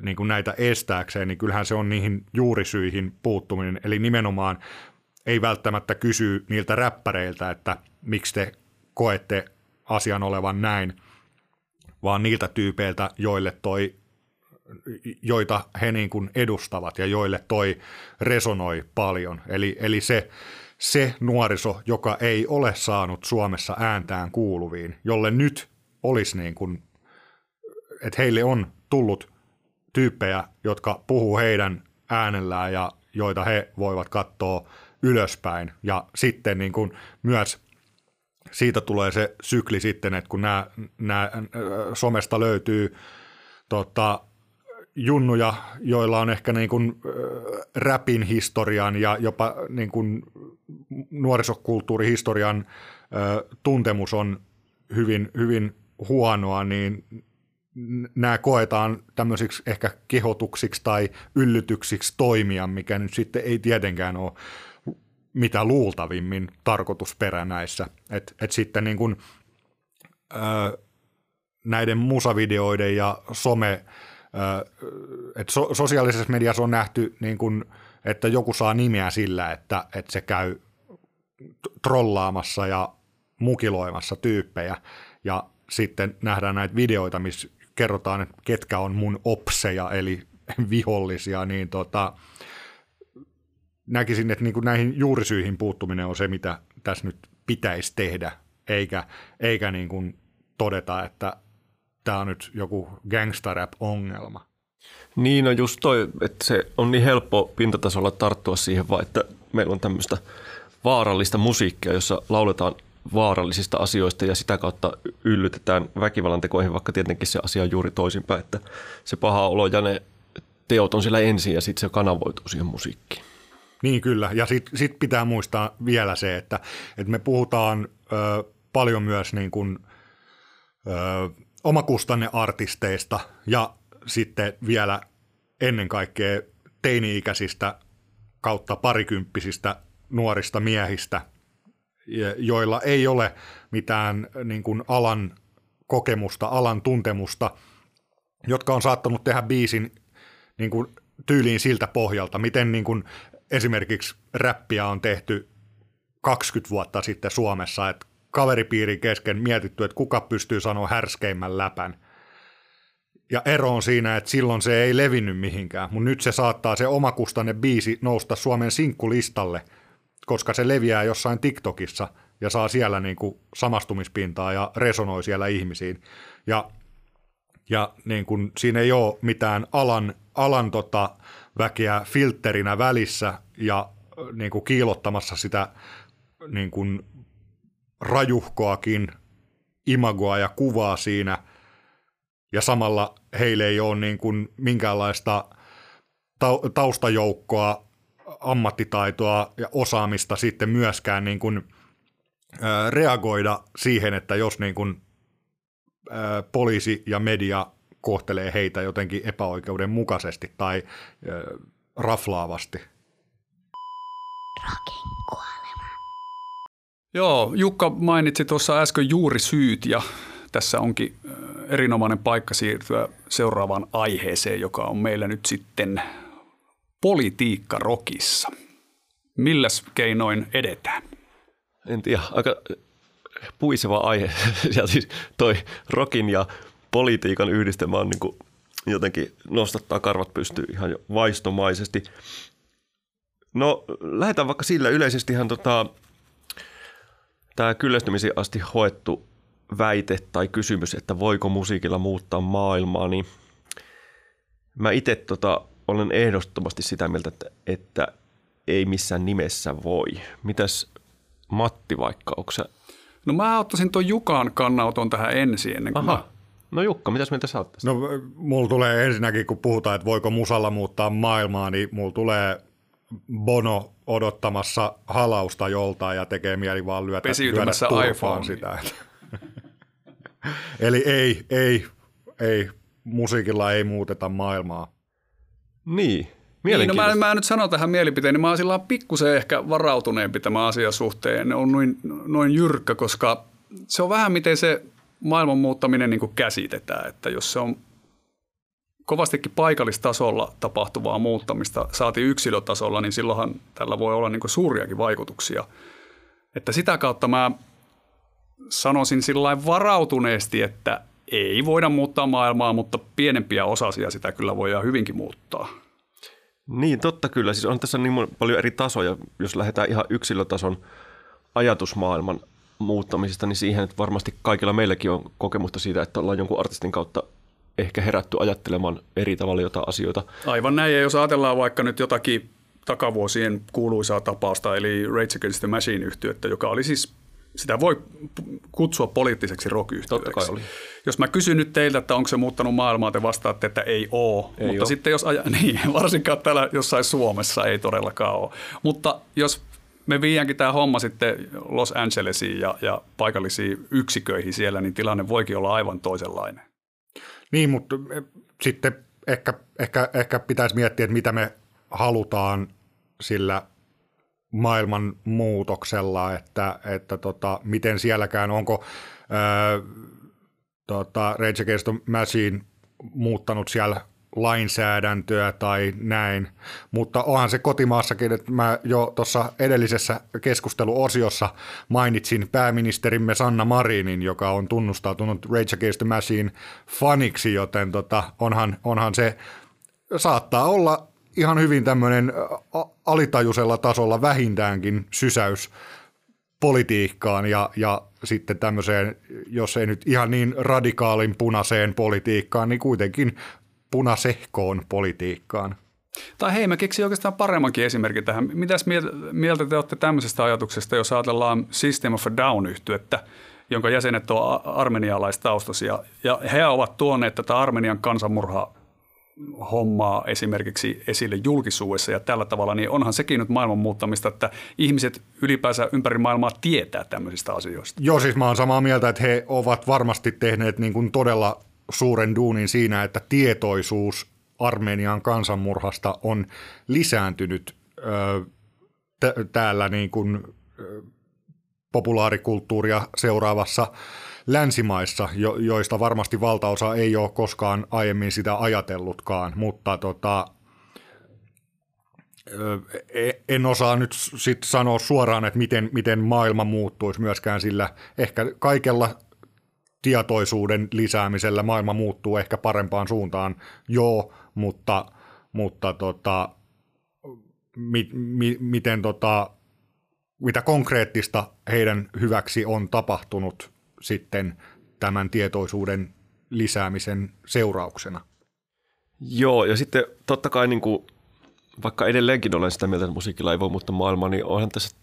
[SPEAKER 4] niin kuin näitä estääkseen, niin kyllähän se on niihin juurisyihin puuttuminen. Eli nimenomaan ei välttämättä kysy niiltä räppäreiltä, että miksi te koette asian olevan näin, vaan niiltä tyypeiltä, joille toi, joita he niin kuin edustavat ja joille toi resonoi paljon. Eli, eli se, se nuoriso, joka ei ole saanut Suomessa ääntään kuuluviin, jolle nyt olisi niin kuin, että heille on tullut tyyppejä, jotka puhuu heidän äänellään ja joita he voivat katsoa ylöspäin. Ja sitten niin kuin myös siitä tulee se sykli sitten, että kun nämä, nämä somesta löytyy tota, junnuja, joilla on ehkä niin kuin, äh, räpin historian ja jopa niin kuin nuorisokulttuurihistorian äh, tuntemus on hyvin, hyvin huonoa, niin nämä koetaan tämmöisiksi ehkä kehotuksiksi tai yllytyksiksi toimia, mikä nyt sitten ei tietenkään ole mitä luultavimmin tarkoitusperä näissä. Et, et sitten niin kuin, ö, näiden musavideoiden ja some, että so, sosiaalisessa mediassa on nähty, niin kuin, että joku saa nimeä sillä, että, että se käy trollaamassa ja mukiloimassa tyyppejä ja sitten nähdään näitä videoita, missä kerrotaan, että ketkä on mun opseja, eli vihollisia, niin tota, näkisin, että niin kuin näihin juurisyihin puuttuminen on se, mitä tässä nyt pitäisi tehdä, eikä, eikä niin kuin todeta, että tämä on nyt joku gangsta-rap-ongelma.
[SPEAKER 2] Niin, no just toi, että se on niin helppo pintatasolla tarttua siihen vaan, että meillä on tämmöistä vaarallista musiikkia, jossa lauletaan vaarallisista asioista ja sitä kautta yllytetään väkivallan tekoihin, vaikka tietenkin se asia on juuri toisinpäin, että se paha olo ja ne teot on siellä ensin ja sitten se kanavoituu siihen musiikkiin.
[SPEAKER 4] Niin kyllä, ja sitten sit pitää muistaa vielä se, että, että me puhutaan ö, paljon myös niin kuin, ö, omakustanneartisteista ja sitten vielä ennen kaikkea teini-ikäisistä kautta parikymppisistä nuorista miehistä, joilla ei ole mitään niin kuin alan kokemusta, alan tuntemusta, jotka on saattanut tehdä biisin niin kuin tyyliin siltä pohjalta, miten niin kuin esimerkiksi räppiä on tehty 20 vuotta sitten Suomessa, että kaveripiirin kesken mietitty, että kuka pystyy sanoa härskeimmän läpän. Ja ero on siinä, että silloin se ei levinnyt mihinkään, mutta nyt se saattaa se omakustanne biisi nousta Suomen sinkkulistalle, koska se leviää jossain TikTokissa ja saa siellä niin kuin samastumispintaa ja resonoi siellä ihmisiin. Ja, ja niin kuin, siinä ei ole mitään alan, alan tota, väkeä filterinä välissä ja niin kuin kiilottamassa sitä niin kuin rajuhkoakin imagoa ja kuvaa siinä, ja samalla heille ei ole niin kuin minkäänlaista taustajoukkoa, ammattitaitoa ja osaamista sitten myöskään niin kuin, reagoida siihen, että jos niin kuin, poliisi ja media kohtelee heitä jotenkin epäoikeudenmukaisesti tai raflaavasti.
[SPEAKER 1] Rockin kuolema.
[SPEAKER 3] Joo, Jukka mainitsi tuossa äsken juuri syyt ja tässä onkin erinomainen paikka siirtyä seuraavaan aiheeseen, joka on meillä nyt sitten politiikka rokissa. Milläs keinoin edetään?
[SPEAKER 2] En tiedä, aika puiseva aihe. ja siis toi rokin ja politiikan yhdistelmä on niin kuin jotenkin nostattaa karvat pystyy ihan jo vaistomaisesti. No lähdetään vaikka sillä. Yleisestihan tota, tämä kyllästymisiin asti hoettu väite tai kysymys, että voiko musiikilla muuttaa maailmaa, niin mä itse tota, olen ehdottomasti sitä mieltä, että, että ei missään nimessä voi. Mitäs Matti vaikka, onko sä...
[SPEAKER 3] No mä ottaisin tuon Jukan kannauton tähän ensin ennen kuin
[SPEAKER 2] Aha.
[SPEAKER 3] mä
[SPEAKER 2] No Jukka, mitäs mieltä sä oot?
[SPEAKER 4] No mulla tulee ensinnäkin, kun puhutaan, että voiko musalla muuttaa maailmaa, niin mulla tulee Bono odottamassa halausta joltain ja tekee mieli vaan lyödä,
[SPEAKER 3] Pesiytymässä
[SPEAKER 4] lyödä
[SPEAKER 3] iPhoneen.
[SPEAKER 4] sitä. Eli ei, ei, ei, musiikilla ei muuteta maailmaa.
[SPEAKER 2] Niin,
[SPEAKER 3] Niin, no mä, mä nyt sanon tähän mielipiteen, niin mä oon sillä pikkusen ehkä varautuneempi tämän asian suhteen. Ne on noin, noin jyrkkä, koska se on vähän miten se maailman muuttaminen niin käsitetään, että jos se on kovastikin paikallistasolla tapahtuvaa muuttamista saati yksilötasolla, niin silloinhan tällä voi olla niin suuriakin vaikutuksia. Että sitä kautta mä sanoisin sillä varautuneesti, että ei voida muuttaa maailmaa, mutta pienempiä osasia sitä kyllä voidaan hyvinkin muuttaa.
[SPEAKER 2] Niin, totta kyllä. Siis on tässä niin paljon eri tasoja. Jos lähdetään ihan yksilötason ajatusmaailman muuttamisesta, niin siihen että varmasti kaikilla meilläkin on kokemusta siitä, että ollaan jonkun artistin kautta ehkä herätty ajattelemaan eri tavalla jotain asioita.
[SPEAKER 3] Aivan näin, ja jos ajatellaan vaikka nyt jotakin takavuosien kuuluisaa tapausta, eli Rage Against the Machine yhtyettä, joka oli siis, sitä voi kutsua poliittiseksi rock
[SPEAKER 2] Totta kai oli.
[SPEAKER 3] Jos mä kysyn nyt teiltä, että onko se muuttanut maailmaa, te vastaatte, että ei oo.
[SPEAKER 2] Ei
[SPEAKER 3] Mutta
[SPEAKER 2] oo.
[SPEAKER 3] sitten jos, aja, niin, varsinkaan täällä jossain Suomessa ei todellakaan ole. Mutta jos me viiänkin tämä homma sitten Los Angelesiin ja, ja paikallisiin yksiköihin siellä, niin tilanne voikin olla aivan toisenlainen.
[SPEAKER 4] Niin, mutta eh, sitten ehkä, ehkä, ehkä pitäisi miettiä, että mitä me halutaan sillä maailman muutoksella, että, että tota, miten sielläkään, onko ää, tota, Rage Against the Machine muuttanut siellä lainsäädäntöä tai näin, mutta onhan se kotimaassakin, että mä jo tuossa edellisessä keskusteluosiossa mainitsin pääministerimme Sanna Marinin, joka on tunnustautunut Rage Against the Machine faniksi, joten tota, onhan, onhan se, saattaa olla ihan hyvin tämmöinen alitajuisella tasolla vähintäänkin sysäys politiikkaan ja, ja sitten tämmöiseen, jos ei nyt ihan niin radikaalin punaiseen politiikkaan, niin kuitenkin punasehkoon politiikkaan.
[SPEAKER 3] Tai hei, mä keksin oikeastaan paremmankin esimerkin tähän. Mitäs mieltä te olette tämmöisestä ajatuksesta, jos ajatellaan System of a down yhtyettä jonka jäsenet ovat armenialaistaustaisia. Ja he ovat tuoneet tätä Armenian kansanmurhaa hommaa esimerkiksi esille julkisuudessa ja tällä tavalla, niin onhan sekin nyt maailman muuttamista, että ihmiset ylipäänsä ympäri maailmaa tietää tämmöisistä asioista.
[SPEAKER 4] Joo, siis mä oon samaa mieltä, että he ovat varmasti tehneet niin kuin todella suuren duunin siinä, että tietoisuus Armenian kansanmurhasta on lisääntynyt ö, t- täällä niin kuin, ö, populaarikulttuuria seuraavassa länsimaissa, jo, joista varmasti valtaosa ei ole koskaan aiemmin sitä ajatellutkaan, mutta tota, en osaa nyt sit sanoa suoraan, että miten, miten maailma muuttuisi myöskään sillä. Ehkä kaikella tietoisuuden lisäämisellä maailma muuttuu ehkä parempaan suuntaan, joo, mutta, mutta tota, mi, mi, miten tota, mitä konkreettista heidän hyväksi on tapahtunut sitten tämän tietoisuuden lisäämisen seurauksena.
[SPEAKER 2] Joo, ja sitten totta kai niin kuin, vaikka edelleenkin olen sitä mieltä, että musiikilla ei voi muuttaa maailmaa, niin onhan tässä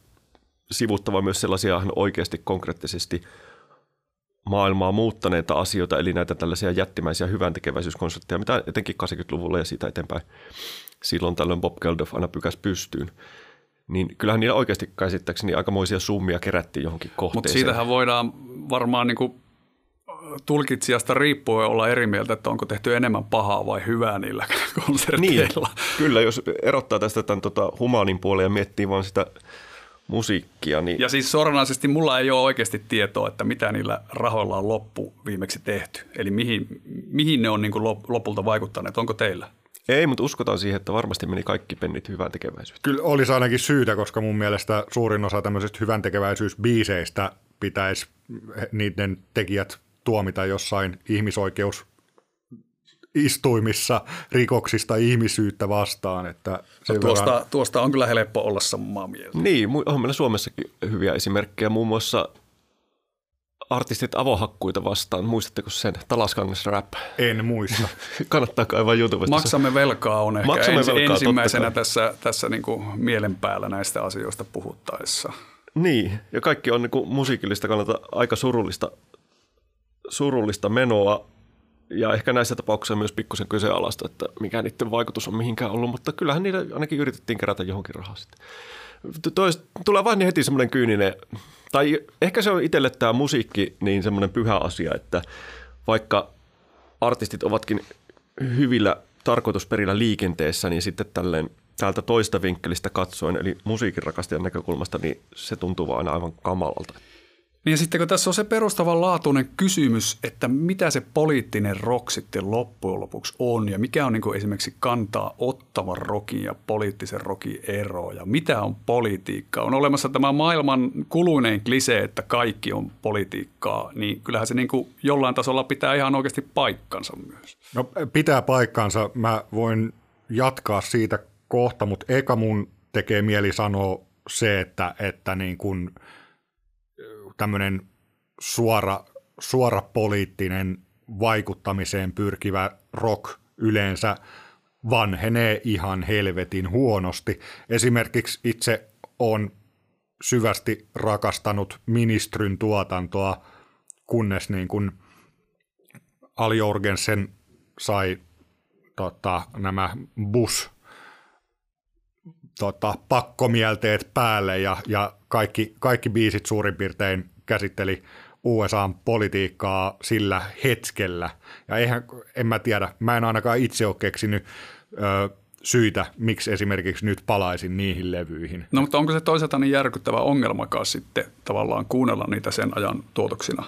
[SPEAKER 2] sivuttava myös sellaisia oikeasti konkreettisesti maailmaa muuttaneita asioita, eli näitä tällaisia jättimäisiä hyväntekeväisyyskonsertteja, mitä etenkin 80-luvulla ja siitä eteenpäin silloin tällöin Bob Geldof aina pykäs pystyyn. Niin kyllähän niillä oikeasti käsittääkseni aikamoisia summia kerättiin johonkin kohteeseen.
[SPEAKER 3] Mutta siitähän voidaan varmaan niin kuin tulkitsijasta riippuen olla eri mieltä, että onko tehty enemmän pahaa vai hyvää niillä konserteilla.
[SPEAKER 2] Niin, kyllä, jos erottaa tästä tämän tota, humaanin puolen ja miettii vaan sitä musiikkia. Niin...
[SPEAKER 3] Ja siis suoranaisesti mulla ei ole oikeasti tietoa, että mitä niillä rahoilla on loppu viimeksi tehty. Eli mihin, mihin ne on niin kuin lopulta vaikuttaneet. Onko teillä?
[SPEAKER 2] Ei, mutta uskotaan siihen, että varmasti meni kaikki pennit hyvään tekeväisyyteen.
[SPEAKER 4] Kyllä olisi ainakin syytä, koska mun mielestä suurin osa tämmöisistä hyvän tekeväisyysbiiseistä pitäisi niiden tekijät tuomita jossain ihmisoikeus istuimissa rikoksista ihmisyyttä vastaan. Että
[SPEAKER 3] no tuosta, verran... tuosta on kyllä helppo olla samaa mieltä.
[SPEAKER 2] Niin, on meillä Suomessakin hyviä esimerkkejä. Muun muassa artistit avohakkuita vastaan. Muistatteko sen? Talaskangas rap.
[SPEAKER 4] En muista.
[SPEAKER 2] Kannattaa kaivaa YouTubesta.
[SPEAKER 3] Maksamme velkaa on ehkä
[SPEAKER 2] Maksamme
[SPEAKER 3] ensi,
[SPEAKER 2] velkaa,
[SPEAKER 3] ensimmäisenä tässä, tässä niin kuin mielen päällä näistä asioista puhuttaessa.
[SPEAKER 2] Niin, ja kaikki on niin kuin musiikillista kannalta aika surullista, surullista menoa. Ja ehkä näissä tapauksissa myös pikkusen kyseenalaista, että mikä niiden vaikutus on mihinkään ollut, mutta kyllähän niitä ainakin yritettiin kerätä johonkin rahaa sitten. Tois, tulee vain heti semmoinen kyyninen, tai ehkä se on itselle tämä musiikki niin semmoinen pyhä asia, että vaikka artistit ovatkin hyvillä tarkoitusperillä liikenteessä, niin sitten tälleen täältä toista vinkkelistä katsoen, eli musiikin rakastajan näkökulmasta, niin se tuntuu vaan aivan kamalalta.
[SPEAKER 3] Niin sitten kun tässä on se perustavanlaatuinen kysymys, että mitä se poliittinen rock sitten loppujen lopuksi on ja mikä on niin esimerkiksi kantaa ottavan rokin ja poliittisen rokin ero ja mitä on politiikka. On olemassa tämä maailman kuluinen klise, että kaikki on politiikkaa, niin kyllähän se niin jollain tasolla pitää ihan oikeasti paikkansa myös.
[SPEAKER 4] No pitää paikkansa. Mä voin jatkaa siitä kohta, mutta eka mun tekee mieli sanoa se, että, että niin kuin – tämmöinen suora, suora poliittinen vaikuttamiseen pyrkivä rock yleensä vanhenee ihan helvetin huonosti. Esimerkiksi itse on syvästi rakastanut ministryn tuotantoa, kunnes niin kuin Ali Jorgensen sai tota, nämä bus tota, pakkomielteet päälle ja, ja kaikki, kaikki biisit suurin piirtein käsitteli USA-politiikkaa sillä hetkellä. Ja eihän, en mä tiedä, mä en ainakaan itse ole keksinyt ö, syitä, miksi esimerkiksi nyt palaisin niihin levyihin.
[SPEAKER 3] No mutta onko se toisaalta niin järkyttävä ongelmakaan sitten tavallaan kuunnella niitä sen ajan tuotoksina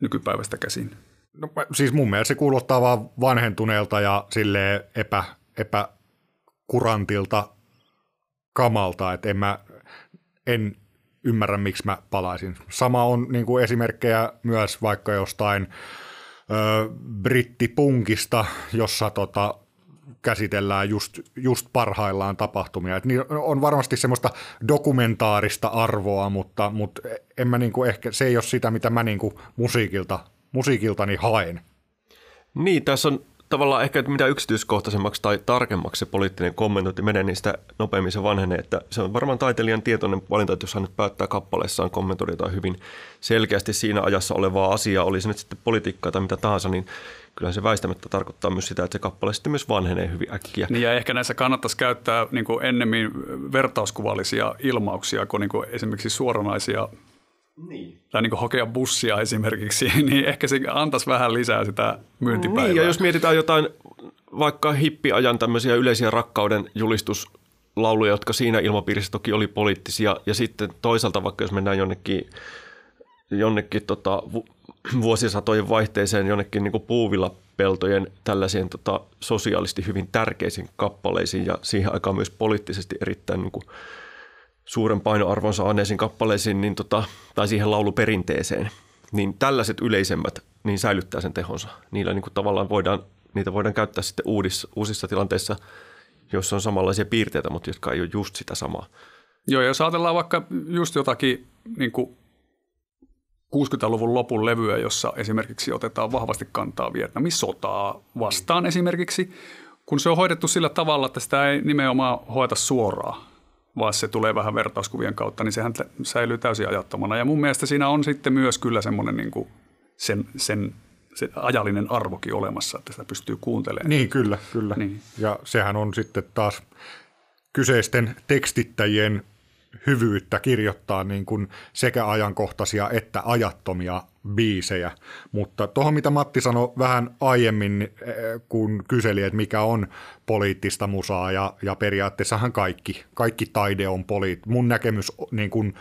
[SPEAKER 3] nykypäivästä käsin?
[SPEAKER 4] No, siis mun mielestä se kuulostaa vaan vanhentuneelta ja sille epä, epäkurantilta kamalta, että en mä, en ymmärrä, miksi mä palaisin. Sama on niin kuin esimerkkejä myös vaikka jostain ö, brittipunkista, jossa tota, käsitellään just, just parhaillaan tapahtumia. Et niin on varmasti semmoista dokumentaarista arvoa, mutta, mutta en mä niinku ehkä, se ei ole sitä, mitä mä niinku musiikilta, musiikiltani haen.
[SPEAKER 2] Niin, tässä on tavallaan ehkä, mitä yksityiskohtaisemmaksi tai tarkemmaksi se poliittinen kommentointi menee, niin sitä nopeammin se vanhenee. Että se on varmaan taiteilijan tietoinen valinta, että jos hän nyt päättää kappaleessaan kommentoida jotain hyvin selkeästi siinä ajassa olevaa asiaa, oli se nyt sitten politiikkaa tai mitä tahansa, niin kyllähän se väistämättä tarkoittaa myös sitä, että se kappale sitten myös vanhenee hyvin äkkiä.
[SPEAKER 3] Niin ja ehkä näissä kannattaisi käyttää niin ennemmin vertauskuvallisia ilmauksia kuin, niin kuin esimerkiksi suoranaisia niin. tai niin hokea bussia esimerkiksi, niin ehkä se antaisi vähän lisää sitä myyntipäivää.
[SPEAKER 2] Niin, ja jos mietitään jotain vaikka hippiajan tämmöisiä yleisiä rakkauden julistuslauluja, jotka siinä ilmapiirissä toki oli poliittisia, ja sitten toisaalta vaikka jos mennään jonnekin, jonnekin tota, vuosisatojen vaihteeseen jonnekin niin puuvilla peltojen tällaisiin tota, sosiaalisesti hyvin tärkeisiin kappaleisiin ja siihen aikaan myös poliittisesti erittäin niin kuin, suuren painoarvon saaneisiin kappaleisiin niin tota, tai siihen lauluperinteeseen, niin tällaiset yleisemmät niin säilyttää sen tehonsa. Niillä niin kuin tavallaan voidaan, niitä voidaan käyttää sitten uudissa, uusissa tilanteissa, joissa on samanlaisia piirteitä, mutta jotka ei ole just sitä samaa.
[SPEAKER 3] Joo, jos ajatellaan vaikka just jotakin niin kuin 60-luvun lopun levyä, jossa esimerkiksi otetaan vahvasti kantaa Vietnamin sotaa vastaan esimerkiksi, kun se on hoidettu sillä tavalla, että sitä ei nimenomaan hoeta suoraan, vaan se tulee vähän vertauskuvien kautta, niin sehän säilyy täysin ajattomana. Ja mun mielestä siinä on sitten myös kyllä semmoinen niin kuin sen, sen se ajallinen arvokin olemassa, että sitä pystyy kuuntelemaan.
[SPEAKER 4] Niin, kyllä, kyllä. Niin. Ja sehän on sitten taas kyseisten tekstittäjien hyvyyttä kirjoittaa niin kuin sekä ajankohtaisia että ajattomia biisejä. Mutta tuohon, mitä Matti sanoi vähän aiemmin, eh, kun kyseli, että mikä on poliittista musaa, ja, ja periaatteessahan kaikki, kaikki taide on poliittista. Mun näkemys niin kuin,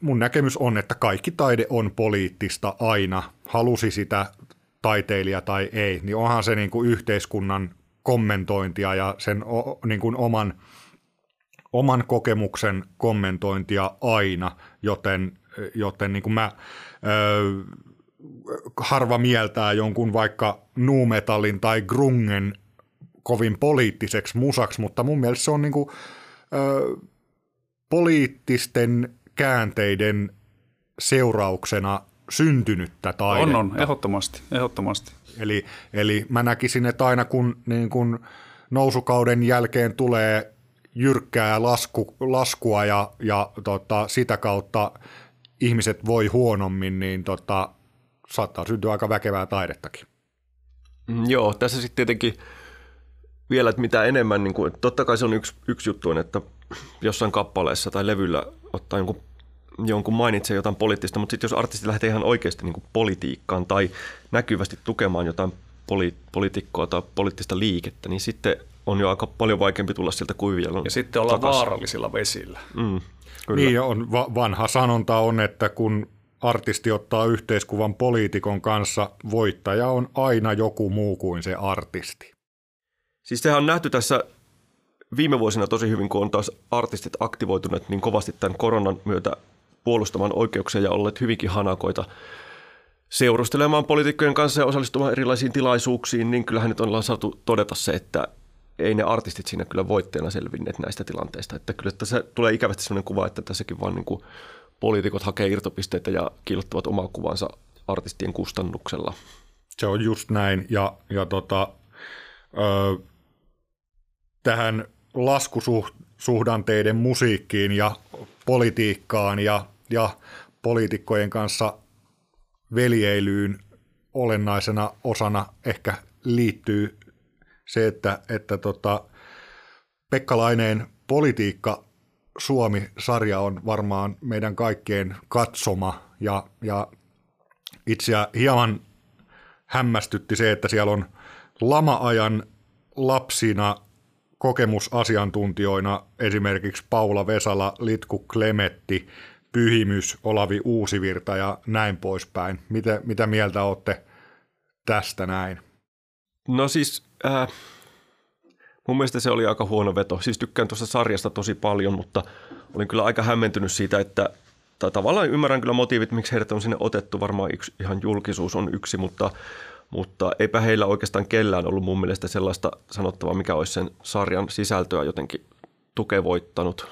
[SPEAKER 4] mun näkemys on, että kaikki taide on poliittista aina, halusi sitä taiteilija tai ei, niin onhan se niin kuin yhteiskunnan kommentointia ja sen niin kuin oman – oman kokemuksen kommentointia aina, joten, joten niin kuin mä ö, harva mieltää jonkun vaikka nuumetallin tai grungen kovin poliittiseksi musaksi, mutta mun mielestä se on niin kuin, ö, poliittisten käänteiden seurauksena syntynyttä taidetta.
[SPEAKER 3] On, on, ehdottomasti, ehdottomasti.
[SPEAKER 4] Eli, eli mä näkisin, että aina kun niin kun nousukauden jälkeen tulee jyrkkää lasku, laskua ja, ja tota, sitä kautta ihmiset voi huonommin, niin tota, saattaa syntyä aika väkevää taidettakin.
[SPEAKER 2] Mm, joo, tässä sitten tietenkin vielä, että mitä enemmän, niin kuin, totta kai se on yksi, yksi juttu, että jossain kappaleessa tai levyllä ottaa jonkun, jonkun mainitsee jotain poliittista, mutta sitten jos artisti lähtee ihan oikeasti niin kuin politiikkaan tai näkyvästi tukemaan jotain poli, poliitikkoa tai poliittista liikettä, niin sitten on jo aika paljon vaikeampi tulla sieltä kuivijalon
[SPEAKER 3] Ja sitten olla takas. vaarallisilla vesillä. Mm,
[SPEAKER 4] kyllä. Niin on, va- vanha sanonta on, että kun artisti ottaa yhteiskuvan poliitikon kanssa, voittaja on aina joku muu kuin se artisti.
[SPEAKER 2] Siis sehän on nähty tässä viime vuosina tosi hyvin, kun on taas artistit aktivoituneet niin kovasti tämän koronan myötä puolustamaan oikeuksia ja olleet hyvinkin hanakoita seurustelemaan poliitikkojen kanssa ja osallistumaan erilaisiin tilaisuuksiin, niin kyllähän nyt ollaan saatu todeta se, että ei ne artistit siinä kyllä voitteena selvinneet näistä tilanteista. Että kyllä tässä tulee ikävästi sellainen kuva, että tässäkin vaan niin poliitikot hakee irtopisteitä ja kiillottavat omaa kuvansa artistien kustannuksella.
[SPEAKER 4] Se on just näin ja, ja tota, ö, tähän laskusuhdanteiden musiikkiin ja politiikkaan ja, ja poliitikkojen kanssa veljeilyyn olennaisena osana ehkä liittyy se, että, että tota, Pekka Laineen politiikka Suomi-sarja on varmaan meidän kaikkien katsoma ja, ja itseä hieman hämmästytti se, että siellä on lama-ajan lapsina kokemusasiantuntijoina esimerkiksi Paula Vesala, Litku Klemetti, Pyhimys, Olavi Uusivirta ja näin poispäin. Mitä, mitä mieltä olette tästä näin?
[SPEAKER 2] No siis äh, mun mielestä se oli aika huono veto. Siis tykkään tuosta sarjasta tosi paljon, mutta olin kyllä aika hämmentynyt siitä, että tai tavallaan ymmärrän kyllä motiivit, miksi heidät on sinne otettu. Varmaan yksi, ihan julkisuus on yksi, mutta, mutta eipä heillä oikeastaan kellään ollut mun mielestä sellaista sanottavaa, mikä olisi sen sarjan sisältöä jotenkin tukevoittanut.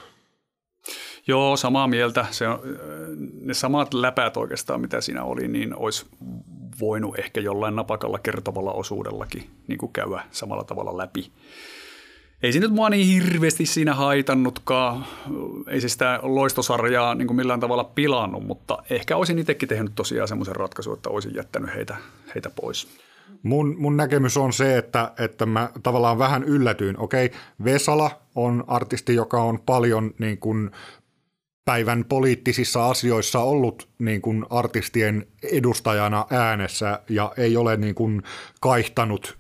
[SPEAKER 3] Joo, samaa mieltä. Se on, ne samat läpäät oikeastaan, mitä siinä oli, niin olisi voinut ehkä jollain napakalla kertovalla osuudellakin niin kuin käydä samalla tavalla läpi. Ei se nyt mua niin hirveästi siinä haitannutkaan. Ei se sitä loistosarjaa niin kuin millään tavalla pilannut, mutta ehkä olisin itsekin tehnyt tosiaan semmoisen ratkaisun, että olisin jättänyt heitä, heitä pois.
[SPEAKER 4] Mun, mun näkemys on se, että, että mä tavallaan vähän yllätyin. Okei, Vesala on artisti, joka on paljon niin kuin päivän poliittisissa asioissa ollut niin kuin artistien edustajana äänessä ja ei ole niin kuin kaihtanut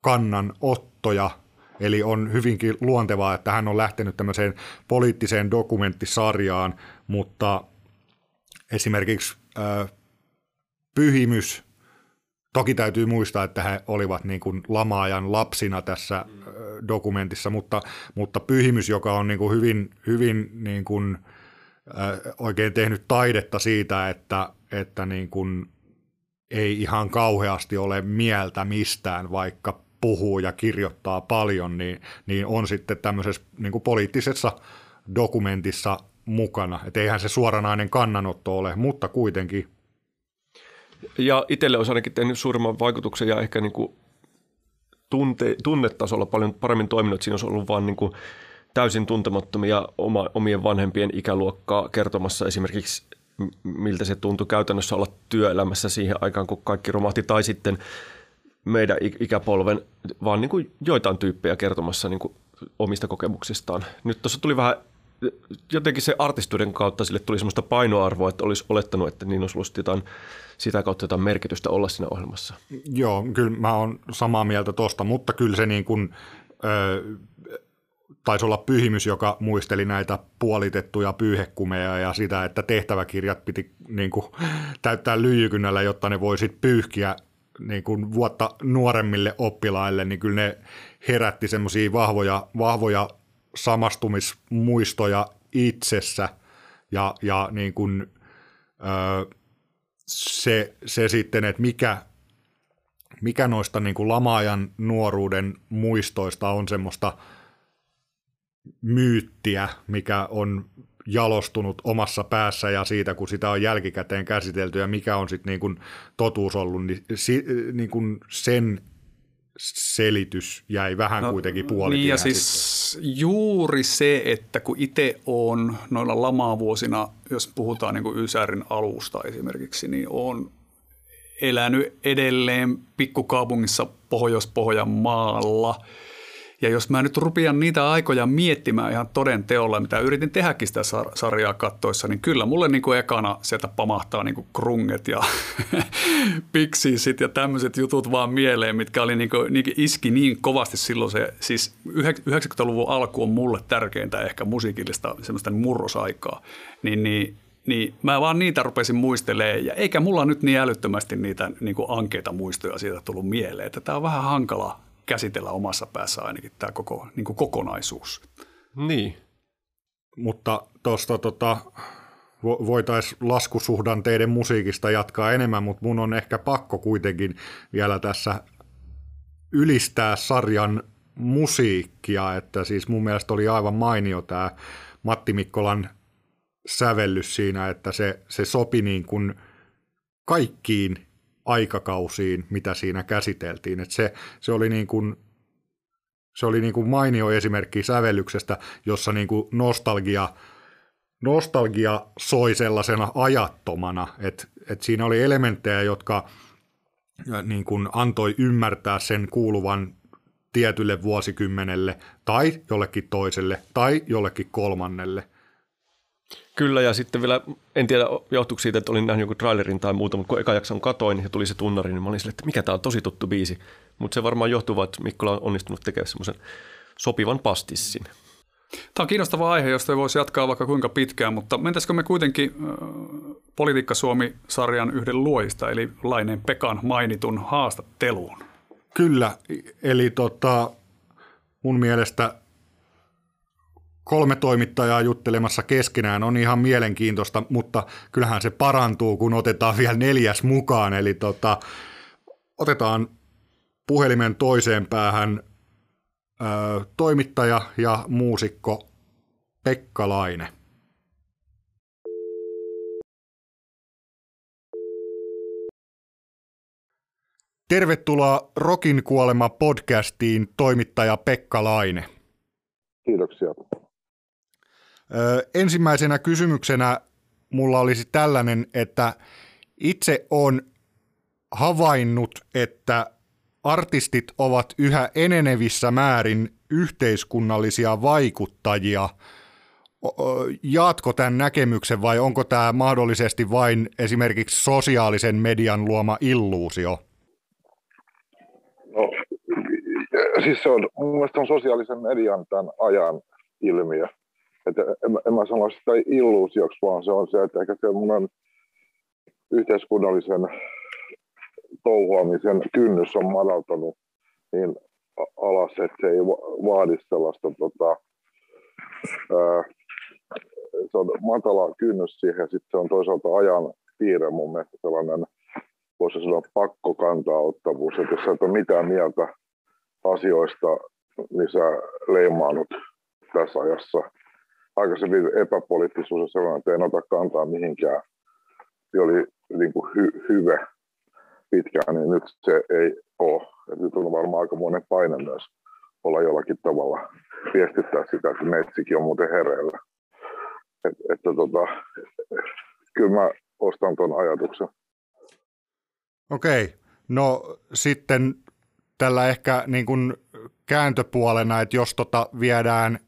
[SPEAKER 4] kannanottoja. Eli on hyvinkin luontevaa, että hän on lähtenyt tämmöiseen poliittiseen dokumenttisarjaan, mutta esimerkiksi äh, Pyhimys, toki täytyy muistaa, että he olivat niin kuin lamaajan lapsina tässä äh, dokumentissa, mutta, mutta Pyhimys, joka on niin kuin hyvin, hyvin niin kuin – oikein tehnyt taidetta siitä, että, että niin kuin ei ihan kauheasti ole mieltä mistään, vaikka puhuu ja kirjoittaa paljon, niin, niin on sitten tämmöisessä niin kuin poliittisessa dokumentissa mukana. Että eihän se suoranainen kannanotto ole, mutta kuitenkin.
[SPEAKER 2] Ja itselle olisi ainakin tehnyt suurimman vaikutuksen ja ehkä niin kuin tunte, tunnetasolla paljon paremmin toiminut. Siinä olisi ollut vaan niin kuin täysin tuntemattomia oma, omien vanhempien ikäluokkaa kertomassa esimerkiksi miltä se tuntui käytännössä olla työelämässä siihen aikaan, kun kaikki romahti, tai sitten meidän ikäpolven, vaan niin kuin joitain tyyppejä kertomassa niin kuin omista kokemuksistaan. Nyt tuossa tuli vähän, jotenkin se artistuuden kautta sille tuli sellaista painoarvoa, että olisi olettanut, että niin olisi ollut jotain, sitä kautta jotain merkitystä olla siinä ohjelmassa.
[SPEAKER 4] Joo, kyllä mä oon samaa mieltä tuosta, mutta kyllä se niin kuin, ö, taisi olla pyhimys, joka muisteli näitä puolitettuja pyyhekumeja ja sitä, että tehtäväkirjat piti niin kuin, täyttää lyijykynnällä, jotta ne voisit pyyhkiä niin kuin vuotta nuoremmille oppilaille, niin kyllä ne herätti semmoisia vahvoja, vahvoja samastumismuistoja itsessä. Ja, ja niin kuin, ö, se, se sitten, että mikä, mikä noista niin kuin lamaajan nuoruuden muistoista on semmoista – myyttiä, mikä on jalostunut omassa päässä ja siitä, kun sitä on jälkikäteen käsitelty ja mikä on sitten niin kuin totuus ollut, niin, si, niin kuin sen selitys jäi vähän no, kuitenkin puolikin. Niin
[SPEAKER 3] ja siis juuri se, että kun itse on noilla lamavuosina, jos puhutaan niin kuin Ysärin alusta esimerkiksi, niin on elänyt edelleen pikkukaupungissa Pohjois-Pohjanmaalla – ja jos mä nyt rupian niitä aikoja miettimään ihan toden teolla, mitä yritin tehdäkin sitä sarjaa kattoissa, niin kyllä mulle niin kuin ekana sieltä pamahtaa niin kuin krunget ja piksiisit ja tämmöiset jutut vaan mieleen, mitkä oli niin kuin, niin kuin iski niin kovasti silloin se, siis 90-luvun alku on mulle tärkeintä ehkä musiikillista semmoista murrosaikaa, niin, niin niin mä vaan niitä rupesin muistelemaan, ja eikä mulla nyt niin älyttömästi niitä niin ankeita muistoja siitä tullut mieleen, että tämä on vähän hankala käsitellä omassa päässä ainakin tämä koko niin kuin kokonaisuus.
[SPEAKER 2] Niin.
[SPEAKER 4] Mutta tuosta tota, voitaisiin laskusuhdanteiden musiikista jatkaa enemmän, mutta mun on ehkä pakko kuitenkin vielä tässä ylistää sarjan musiikkia, että siis mun mielestä oli aivan mainio tämä Matti Mikkolan sävellys siinä, että se, se sopi niin kuin kaikkiin aikakausiin, mitä siinä käsiteltiin. Et se, se oli niin kuin Se oli niin kuin mainio esimerkki sävellyksestä, jossa niin kuin nostalgia, nostalgia soi sellaisena ajattomana, että, että siinä oli elementtejä, jotka niin kuin antoi ymmärtää sen kuuluvan tietylle vuosikymmenelle tai jollekin toiselle tai jollekin kolmannelle.
[SPEAKER 2] Kyllä, ja sitten vielä, en tiedä johtuuko siitä, että olin nähnyt joku trailerin tai muuta, mutta kun eka jakson katoin ja tuli se tunnari, niin mä olin sille, että mikä tämä on tosi tuttu biisi. Mutta se varmaan johtuu että Mikkola on onnistunut tekemään semmoisen sopivan pastissin.
[SPEAKER 3] Tämä on kiinnostava aihe, josta ei voisi jatkaa vaikka kuinka pitkään, mutta mentäisikö me kuitenkin äh, Politiikka Suomi-sarjan yhden luojista, eli Laineen Pekan mainitun haastatteluun?
[SPEAKER 4] Kyllä, eli tota, mun mielestä kolme toimittajaa juttelemassa keskenään on ihan mielenkiintoista, mutta kyllähän se parantuu, kun otetaan vielä neljäs mukaan. Eli tota, otetaan puhelimen toiseen päähän ö, toimittaja ja muusikko Pekka Laine. Tervetuloa Rokin kuolema podcastiin toimittaja Pekka Laine.
[SPEAKER 5] Kiitoksia.
[SPEAKER 4] Ö, ensimmäisenä kysymyksenä mulla olisi tällainen, että itse on havainnut, että artistit ovat yhä enenevissä määrin yhteiskunnallisia vaikuttajia. Jaatko tämän näkemyksen vai onko tämä mahdollisesti vain esimerkiksi sosiaalisen median luoma illuusio?
[SPEAKER 5] No, siis se on, mun mielestä on sosiaalisen median tämän ajan ilmiö. Että en, en mä sano sitä illuusioksi, vaan se on se, että ehkä semmoinen yhteiskunnallisen touhuamisen kynnys on madaltanut niin alas, että se ei vaadi sellaista tota, ää, se on matala kynnys siihen, sitten se on toisaalta ajan piirre mun mielestä sellainen, voisi sanoa pakko kantaa ottavuus, että jos sä et ole mitään mieltä asioista, niin sä leimaanut tässä ajassa. Aikaisemmin epäpoliittisuus on sellainen, että en ota kantaa mihinkään. Se oli niin kuin hy- hyve pitkään, niin nyt se ei ole. Et nyt on varmaan aika monen paine myös olla jollakin tavalla viestittää sitä, että metsikin on muuten hereillä. Et, että tota, kyllä mä ostan tuon ajatuksen.
[SPEAKER 4] Okei, no sitten tällä ehkä niin kuin kääntöpuolena, että jos tota viedään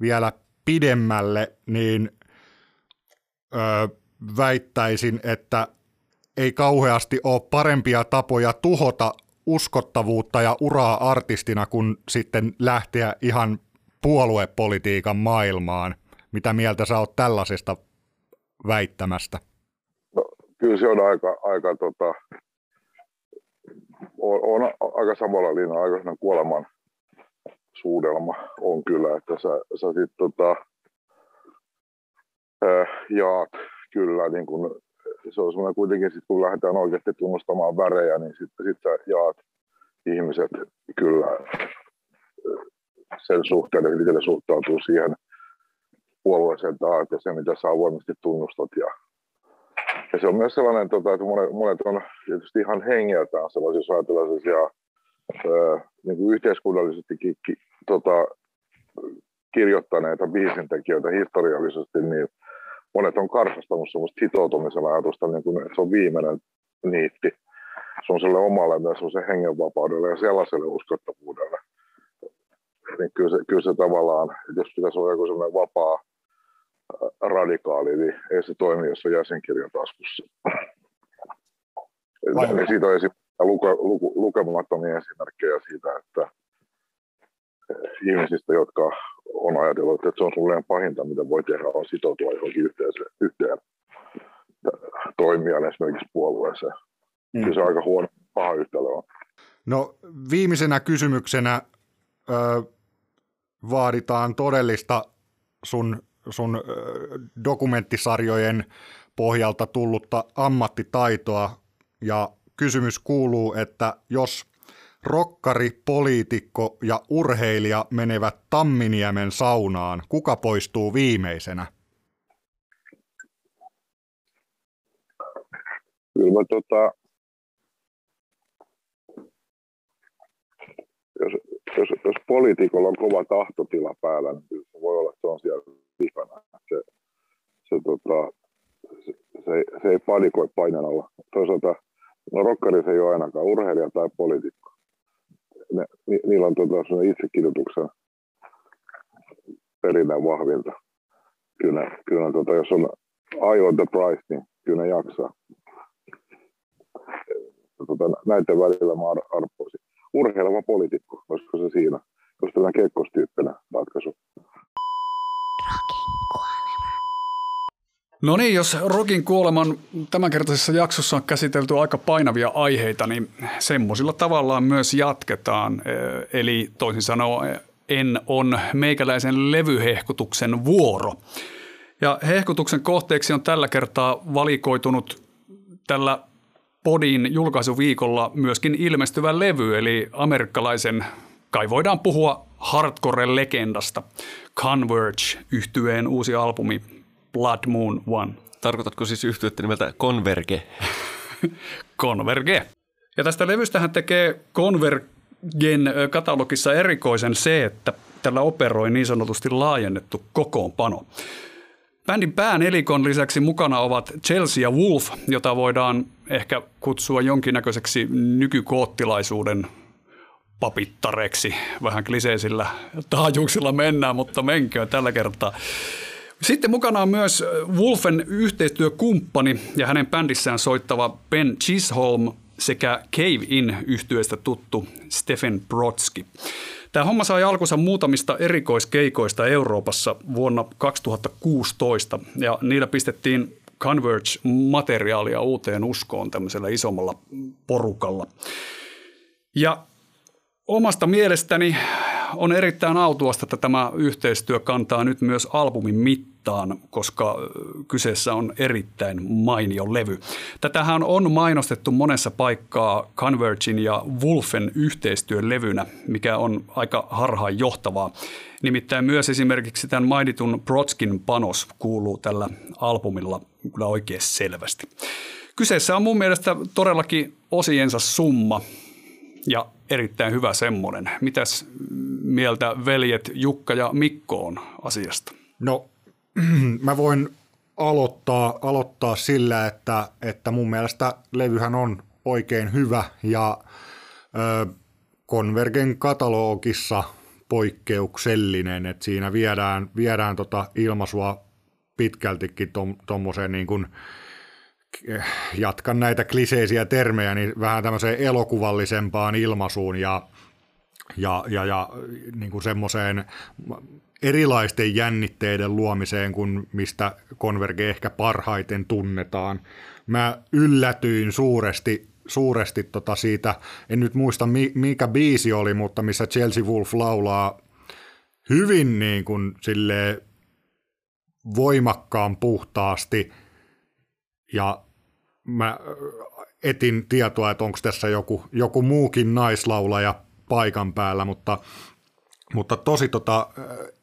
[SPEAKER 4] vielä pidemmälle, niin ö, väittäisin, että ei kauheasti ole parempia tapoja tuhota uskottavuutta ja uraa artistina kuin sitten lähteä ihan puoluepolitiikan maailmaan. Mitä mieltä sä oot tällaisesta väittämästä?
[SPEAKER 5] No, kyllä se on aika, aika tota, on, on aika samalla linjalla, aika kuoleman suudelma on kyllä, että sä, sä sit tota, äh, jaat kyllä niin kun, se on semmoinen kuitenkin sit kun lähdetään oikeasti tunnustamaan värejä, niin sitten sit sä jaat ihmiset kyllä sen suhteen, että miten suhtautuu siihen puolueeseen taat ja se, mitä sä avoimesti tunnustat. Ja, ja se on myös sellainen, tota, että monet, monet on tietysti ihan hengeltään sellaisia, jos ajatellaan sellaisia niin kuin yhteiskunnallisesti ki, tota, kirjoittaneita biisintekijöitä historiallisesti, niin monet on karsastanut semmoista sitoutumisen ajatusta, niin kuin, että se on viimeinen niitti. Se on sille omalle myös se hengenvapaudelle ja sellaiselle uskottavuudelle. Niin kyllä se, kyllä se tavallaan, että jos pitäisi olla joku semmoinen vapaa radikaali, niin ei se toimi, jos on jäsenkirjan taskussa. Niin siitä on esimerkiksi luke, luku, lukemattomia esimerkkejä siitä, että ihmisistä, jotka on ajatellut, että se on sulle pahinta, mitä voi tehdä, on sitoutua johonkin yhteiseen, yhteen toimijan esimerkiksi puolueeseen. Mm. Kyllä se aika huono, paha yhtälö on.
[SPEAKER 4] No viimeisenä kysymyksenä ö, vaaditaan todellista sun, sun ö, dokumenttisarjojen pohjalta tullutta ammattitaitoa ja kysymys kuuluu, että jos rokkari, poliitikko ja urheilija menevät Tamminiemen saunaan, kuka poistuu viimeisenä?
[SPEAKER 5] Kyllä tota, jos, jos, jos poliitikolla on kova tahtotila päällä, niin se voi olla, että se on siellä vikana. Se, se, tota, se, se, se ei panikoi painan alla. Toisaalta no rokkari se ei ole ainakaan urheilija tai poliitikko. Ne, ni, niillä on tota, itsekidutuksen perinnän vahvinta. Kyllä, kyllä tota, jos on eye the price, niin kyllä ne jaksaa. Tota, näiden välillä mä arppoisin. Urheileva poliitikko, olisiko se siinä? Jos tällainen kekkostyyppinen ratkaisu.
[SPEAKER 3] No niin, jos Rokin kuoleman tämänkertaisessa jaksossa on käsitelty aika painavia aiheita, niin semmoisilla tavallaan myös jatketaan. Eli toisin sanoen en on meikäläisen levyhehkutuksen vuoro. Ja hehkutuksen kohteeksi on tällä kertaa valikoitunut tällä podin julkaisuviikolla myöskin ilmestyvä levy, eli amerikkalaisen, kai voidaan puhua hardcore-legendasta, Converge, yhtyeen uusi albumi Blood Moon One.
[SPEAKER 2] Tarkoitatko siis yhtyettä nimeltä Converge?
[SPEAKER 3] Converge. Ja tästä levystähän tekee Convergen katalogissa erikoisen se, että tällä operoi niin sanotusti laajennettu kokoonpano. Bändin päänelikon lisäksi mukana ovat Chelsea ja Wolf, jota voidaan ehkä kutsua jonkinnäköiseksi nykykoottilaisuuden papittareksi. Vähän kliseisillä taajuuksilla mennään, mutta menköön tällä kertaa. Sitten mukana on myös Wolfen yhteistyökumppani ja hänen bändissään soittava Ben Chisholm sekä Cave In yhtyeestä tuttu Stephen Brodsky. Tämä homma sai alkunsa muutamista erikoiskeikoista Euroopassa vuonna 2016 ja niillä pistettiin Converge-materiaalia uuteen uskoon tämmöisellä isommalla porukalla. Ja omasta mielestäni on erittäin autuasta, että tämä yhteistyö kantaa nyt myös albumin mittaan, koska kyseessä on erittäin mainio levy. Tätähän on mainostettu monessa paikkaa Convergin ja Wolfen yhteistyön levynä, mikä on aika harhaan johtavaa. Nimittäin myös esimerkiksi tämän mainitun Brodskin panos kuuluu tällä albumilla kyllä oikein selvästi. Kyseessä on mun mielestä todellakin osiensa summa ja erittäin hyvä semmoinen. Mitäs mieltä veljet Jukka ja Mikko on asiasta?
[SPEAKER 4] No, mä voin aloittaa, aloittaa sillä, että, että mun mielestä levyhän on oikein hyvä ja ö, Convergen katalogissa poikkeuksellinen, että siinä viedään, viedään tota ilmaisua pitkältikin tuommoiseen niin kuin, jatkan näitä kliseisiä termejä, niin vähän tämmöiseen elokuvallisempaan ilmaisuun ja, ja, ja, ja niin kuin semmoiseen erilaisten jännitteiden luomiseen, kuin mistä Converge ehkä parhaiten tunnetaan. Mä yllätyin suuresti, suuresti tota siitä, en nyt muista mikä biisi oli, mutta missä Chelsea Wolf laulaa hyvin niin kuin voimakkaan puhtaasti ja mä etin tietoa, että onko tässä joku, joku muukin naislaulaja paikan päällä, mutta, mutta tosi tota,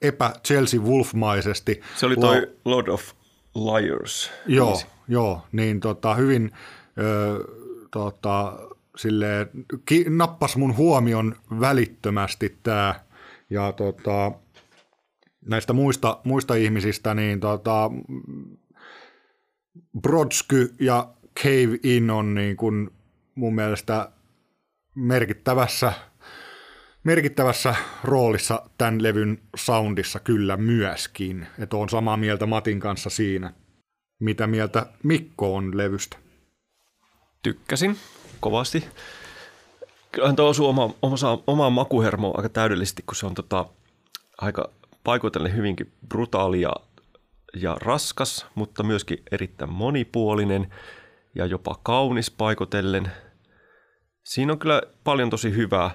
[SPEAKER 4] epä Chelsea Wolf-maisesti.
[SPEAKER 2] Se oli toi Lord of Liars.
[SPEAKER 4] Joo, joo niin tota, hyvin ö, tota, silleen, ki, nappas mun huomion välittömästi tämä ja tota, näistä muista, muista ihmisistä, niin tota, Brodsky ja Cave In on niin kuin mun mielestä merkittävässä, merkittävässä roolissa tämän levyn soundissa kyllä myöskin. Että on samaa mieltä Matin kanssa siinä. Mitä mieltä Mikko on levystä?
[SPEAKER 2] Tykkäsin kovasti. Kyllähän tuo osuu oma, oma, omaan makuhermoon aika täydellisesti, kun se on tota, aika paikoitellen hyvinkin brutaalia ja raskas, mutta myöskin erittäin monipuolinen – ja jopa kaunis paikotellen. Siinä on kyllä paljon tosi hyvää.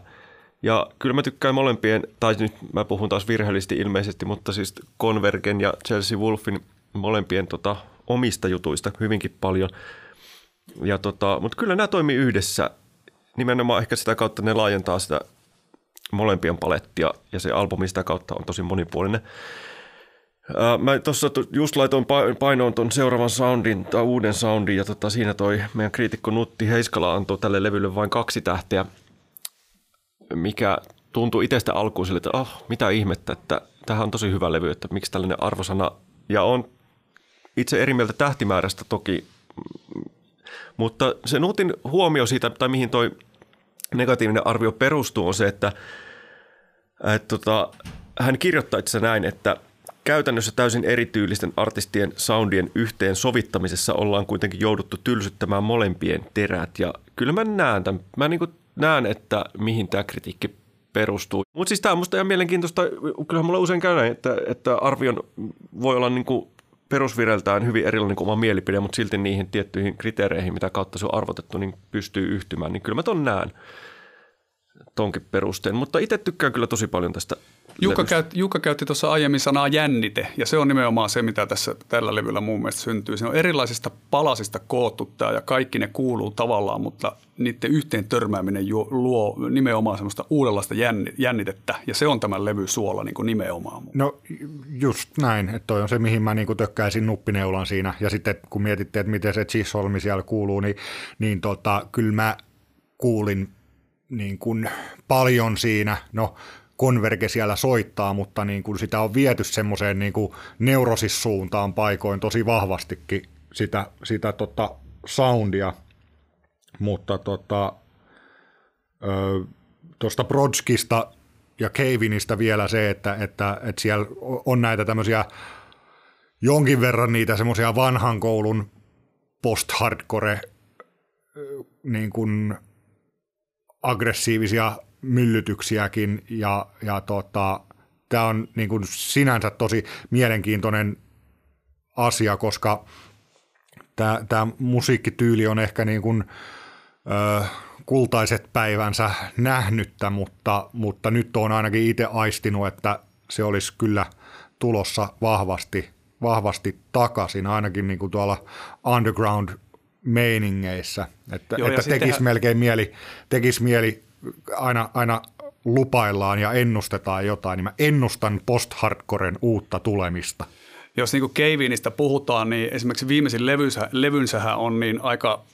[SPEAKER 2] Ja kyllä mä tykkään molempien, tai nyt mä puhun taas virheellisesti ilmeisesti, mutta siis Convergen ja Chelsea Wolfin molempien tota, omista jutuista hyvinkin paljon. Ja tota, mutta kyllä nämä toimii yhdessä. Nimenomaan ehkä sitä kautta ne laajentaa sitä molempien palettia ja se albumi sitä kautta on tosi monipuolinen. Mä tuossa just laitoin painoon tuon seuraavan soundin tai uuden soundin ja tota, siinä toi meidän kriitikko Nutti Heiskala antoi tälle levylle vain kaksi tähteä, mikä tuntui itsestä alkuun sille, että oh, mitä ihmettä, että tämähän on tosi hyvä levy, että miksi tällainen arvosana. Ja on itse eri mieltä tähtimäärästä toki, mutta se Nuutin huomio siitä, tai mihin toi negatiivinen arvio perustuu, on se, että, että tota, hän kirjoittaa itse näin, että käytännössä täysin erityylisten artistien soundien yhteen sovittamisessa ollaan kuitenkin jouduttu tylsyttämään molempien terät. Ja kyllä mä näen tämän. Mä niin näen, että mihin tämä kritiikki perustuu. Mutta siis tämä on musta ihan mielenkiintoista. Kyllähän mulla usein käy näin, että, että arvion voi olla niin kuin perusvireltään hyvin erilainen kuin oma mielipide, mutta silti niihin tiettyihin kriteereihin, mitä kautta se on arvotettu, niin pystyy yhtymään. Niin kyllä mä ton näen tonkin perusteen, mutta itse tykkään kyllä tosi paljon tästä
[SPEAKER 3] Jukka, käyt, Jukka käytti tuossa aiemmin sanaa jännite, ja se on nimenomaan se, mitä tässä tällä levyllä mun mielestä syntyy. Se on erilaisista palasista koottu tämä, ja kaikki ne kuuluu tavallaan, mutta niiden yhteen törmääminen luo nimenomaan semmoista uudenlaista jännitettä, ja se on tämän levy suola niin kuin nimenomaan.
[SPEAKER 4] No just näin, että toi on se, mihin mä niin kuin tökkäisin nuppineulan siinä, ja sitten kun mietitte, että miten se Chisholmi siellä kuuluu, niin, niin tota, kyllä mä kuulin niin kuin paljon siinä, no Converge siellä soittaa, mutta niin kuin sitä on viety semmoiseen niin kuin neurosissuuntaan paikoin tosi vahvastikin sitä, sitä tota soundia, mutta tota, tuosta Brodskista ja Kevinistä vielä se, että, että, että siellä on näitä tämmöisiä jonkin verran niitä semmoisia vanhan koulun post-hardcore niin kuin aggressiivisia myllytyksiäkin ja, ja tota, tämä on niin kuin sinänsä tosi mielenkiintoinen asia, koska tämä, tämä musiikkityyli on ehkä niin kuin, ö, kultaiset päivänsä nähnyttä, mutta, mutta nyt on ainakin itse aistinut, että se olisi kyllä tulossa vahvasti, vahvasti takaisin, ainakin niin kuin tuolla underground meiningeissä, että, Joo, että tekisi melkein mieli, tekisi mieli aina, aina lupaillaan ja ennustetaan jotain, niin mä ennustan post-hardcoren uutta tulemista.
[SPEAKER 3] Jos niin Keivinistä puhutaan, niin esimerkiksi viimeisin levynsä, levynsähän on niin aika,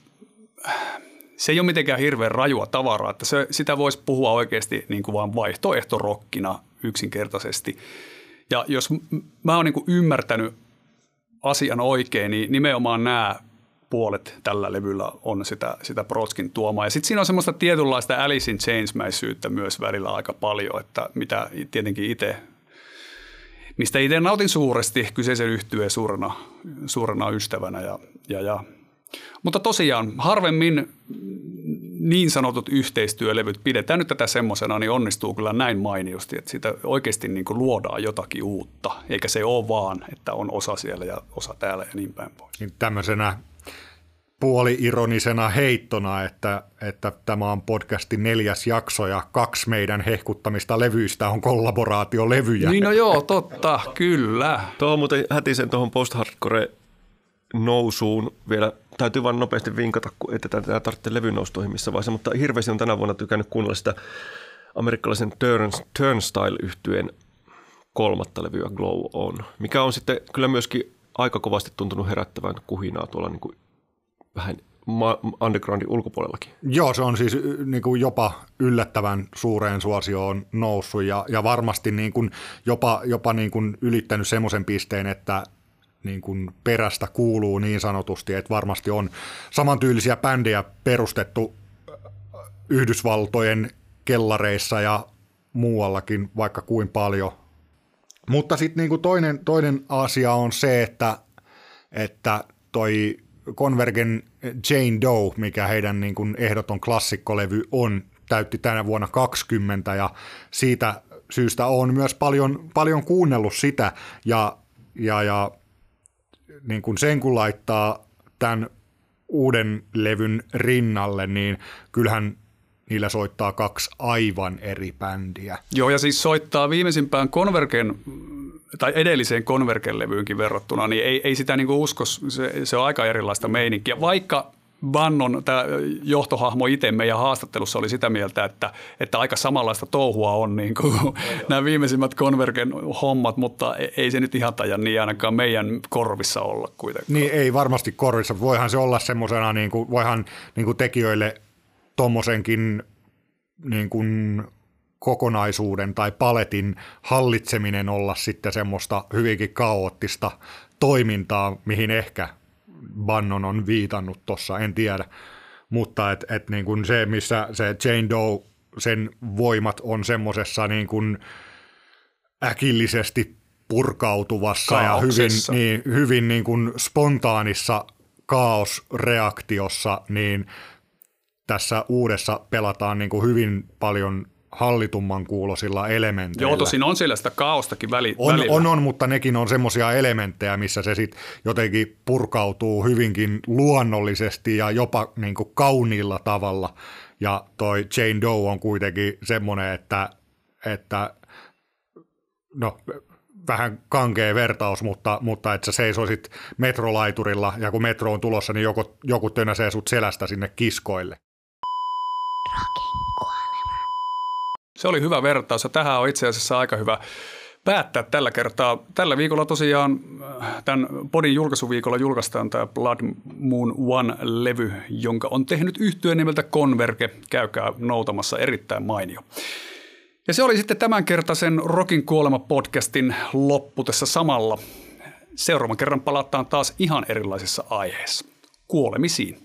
[SPEAKER 3] se ei ole mitenkään hirveän rajua tavaraa, että se, sitä voisi puhua oikeasti niin kuin vain vaihtoehtorokkina yksinkertaisesti. Ja jos mä oon niin ymmärtänyt asian oikein, niin nimenomaan nämä puolet tällä levyllä on sitä, sitä Protskin tuomaa. Ja sitten siinä on semmoista tietynlaista Alice in Chains-mäisyyttä myös välillä aika paljon, että mitä tietenkin itse mistä itse nautin suuresti kyseisen yhtyeen suurena, suurena ystävänä. Ja, ja, ja. Mutta tosiaan harvemmin niin sanotut yhteistyölevyt, pidetään nyt tätä semmoisena, niin onnistuu kyllä näin mainiosti, että siitä oikeasti niin kuin luodaan jotakin uutta, eikä se ole vaan, että on osa siellä ja osa täällä ja niin päin pois. Niin
[SPEAKER 4] tämmöisenä puoli-ironisena heittona, että, että tämä on podcastin neljäs jakso ja kaksi meidän hehkuttamista levyistä on kollaboraatiolevyjä.
[SPEAKER 3] Niin no joo, totta, kyllä.
[SPEAKER 2] Tuo muuten hätisen tuohon post-hardcore nousuun vielä. Täytyy vain nopeasti vinkata, kun että tämä tarvitse levyn noustoihin missä vaiheessa, mutta hirveästi on tänä vuonna tykännyt kuunnella sitä amerikkalaisen Turnstile-yhtyeen kolmatta levyä Glow On, mikä on sitten kyllä myöskin aika kovasti tuntunut herättävän kuhinaa tuolla niin kuin vähän undergroundin ulkopuolellakin.
[SPEAKER 4] Joo, se on siis niin kuin jopa yllättävän suureen suosioon noussut ja, ja varmasti niin kuin jopa, jopa niin kuin ylittänyt semmoisen pisteen, että niin kuin perästä kuuluu niin sanotusti, että varmasti on samantyylisiä bändejä perustettu Yhdysvaltojen kellareissa ja muuallakin vaikka kuin paljon. Mutta sitten niin toinen, toinen asia on se, että, että toi Convergen Jane Doe, mikä heidän niin kuin ehdoton klassikkolevy on, täytti tänä vuonna 20 ja siitä syystä on myös paljon, paljon kuunnellut sitä ja, ja, ja niin kuin sen kun laittaa tämän uuden levyn rinnalle, niin kyllähän niillä soittaa kaksi aivan eri bändiä.
[SPEAKER 3] Joo, ja siis soittaa viimeisimpään Convergen tai edelliseen Convergen-levyynkin verrattuna, niin ei, ei sitä niin kuin usko, se, se on aika erilaista meininkiä. Vaikka Bannon, tämä johtohahmo itse meidän haastattelussa oli sitä mieltä, että, että aika samanlaista touhua on niin kuin nämä viimeisimmät Convergen hommat, mutta e, ei se nyt ihan taja niin ainakaan meidän korvissa olla kuitenkaan.
[SPEAKER 4] Niin ei varmasti korvissa. Voihan se olla semmoisena, niin kuin, voihan niin kuin tekijöille tuommoisenkin niin kuin kokonaisuuden tai paletin hallitseminen olla sitten semmoista hyvinkin kaoottista toimintaa, mihin ehkä Bannon on viitannut tuossa, en tiedä. Mutta et, et niin kuin se, missä se Jane Doe, sen voimat on semmoisessa niin kuin äkillisesti purkautuvassa
[SPEAKER 3] Kaauksessa.
[SPEAKER 4] ja hyvin, niin, hyvin niin kuin spontaanissa kaosreaktiossa, niin tässä uudessa pelataan niin kuin hyvin paljon hallitumman kuulosilla elementeillä.
[SPEAKER 3] Joo, tosin on siellä sitä kaostakin väli,
[SPEAKER 4] On,
[SPEAKER 3] välillä.
[SPEAKER 4] on, on, mutta nekin on semmoisia elementtejä, missä se sitten jotenkin purkautuu hyvinkin luonnollisesti ja jopa niin kuin kauniilla tavalla. Ja toi Jane Doe on kuitenkin semmoinen, että, että no vähän kankea vertaus, mutta, mutta että sä seisoisit metrolaiturilla ja kun metro on tulossa, niin joku, joku tönäsee sut selästä sinne kiskoille.
[SPEAKER 3] Se oli hyvä vertaus ja tähän on itse asiassa aika hyvä päättää tällä kertaa. Tällä viikolla tosiaan, äh, tämän podin julkaisuviikolla julkaistaan tämä Blood Moon One-levy, jonka on tehnyt yhtyeen nimeltä Converge. Käykää noutamassa, erittäin mainio. Ja se oli sitten tämänkertaisen Rokin kuolema-podcastin loppu tässä samalla. Seuraavan kerran palataan taas ihan erilaisessa aiheessa. Kuolemisiin.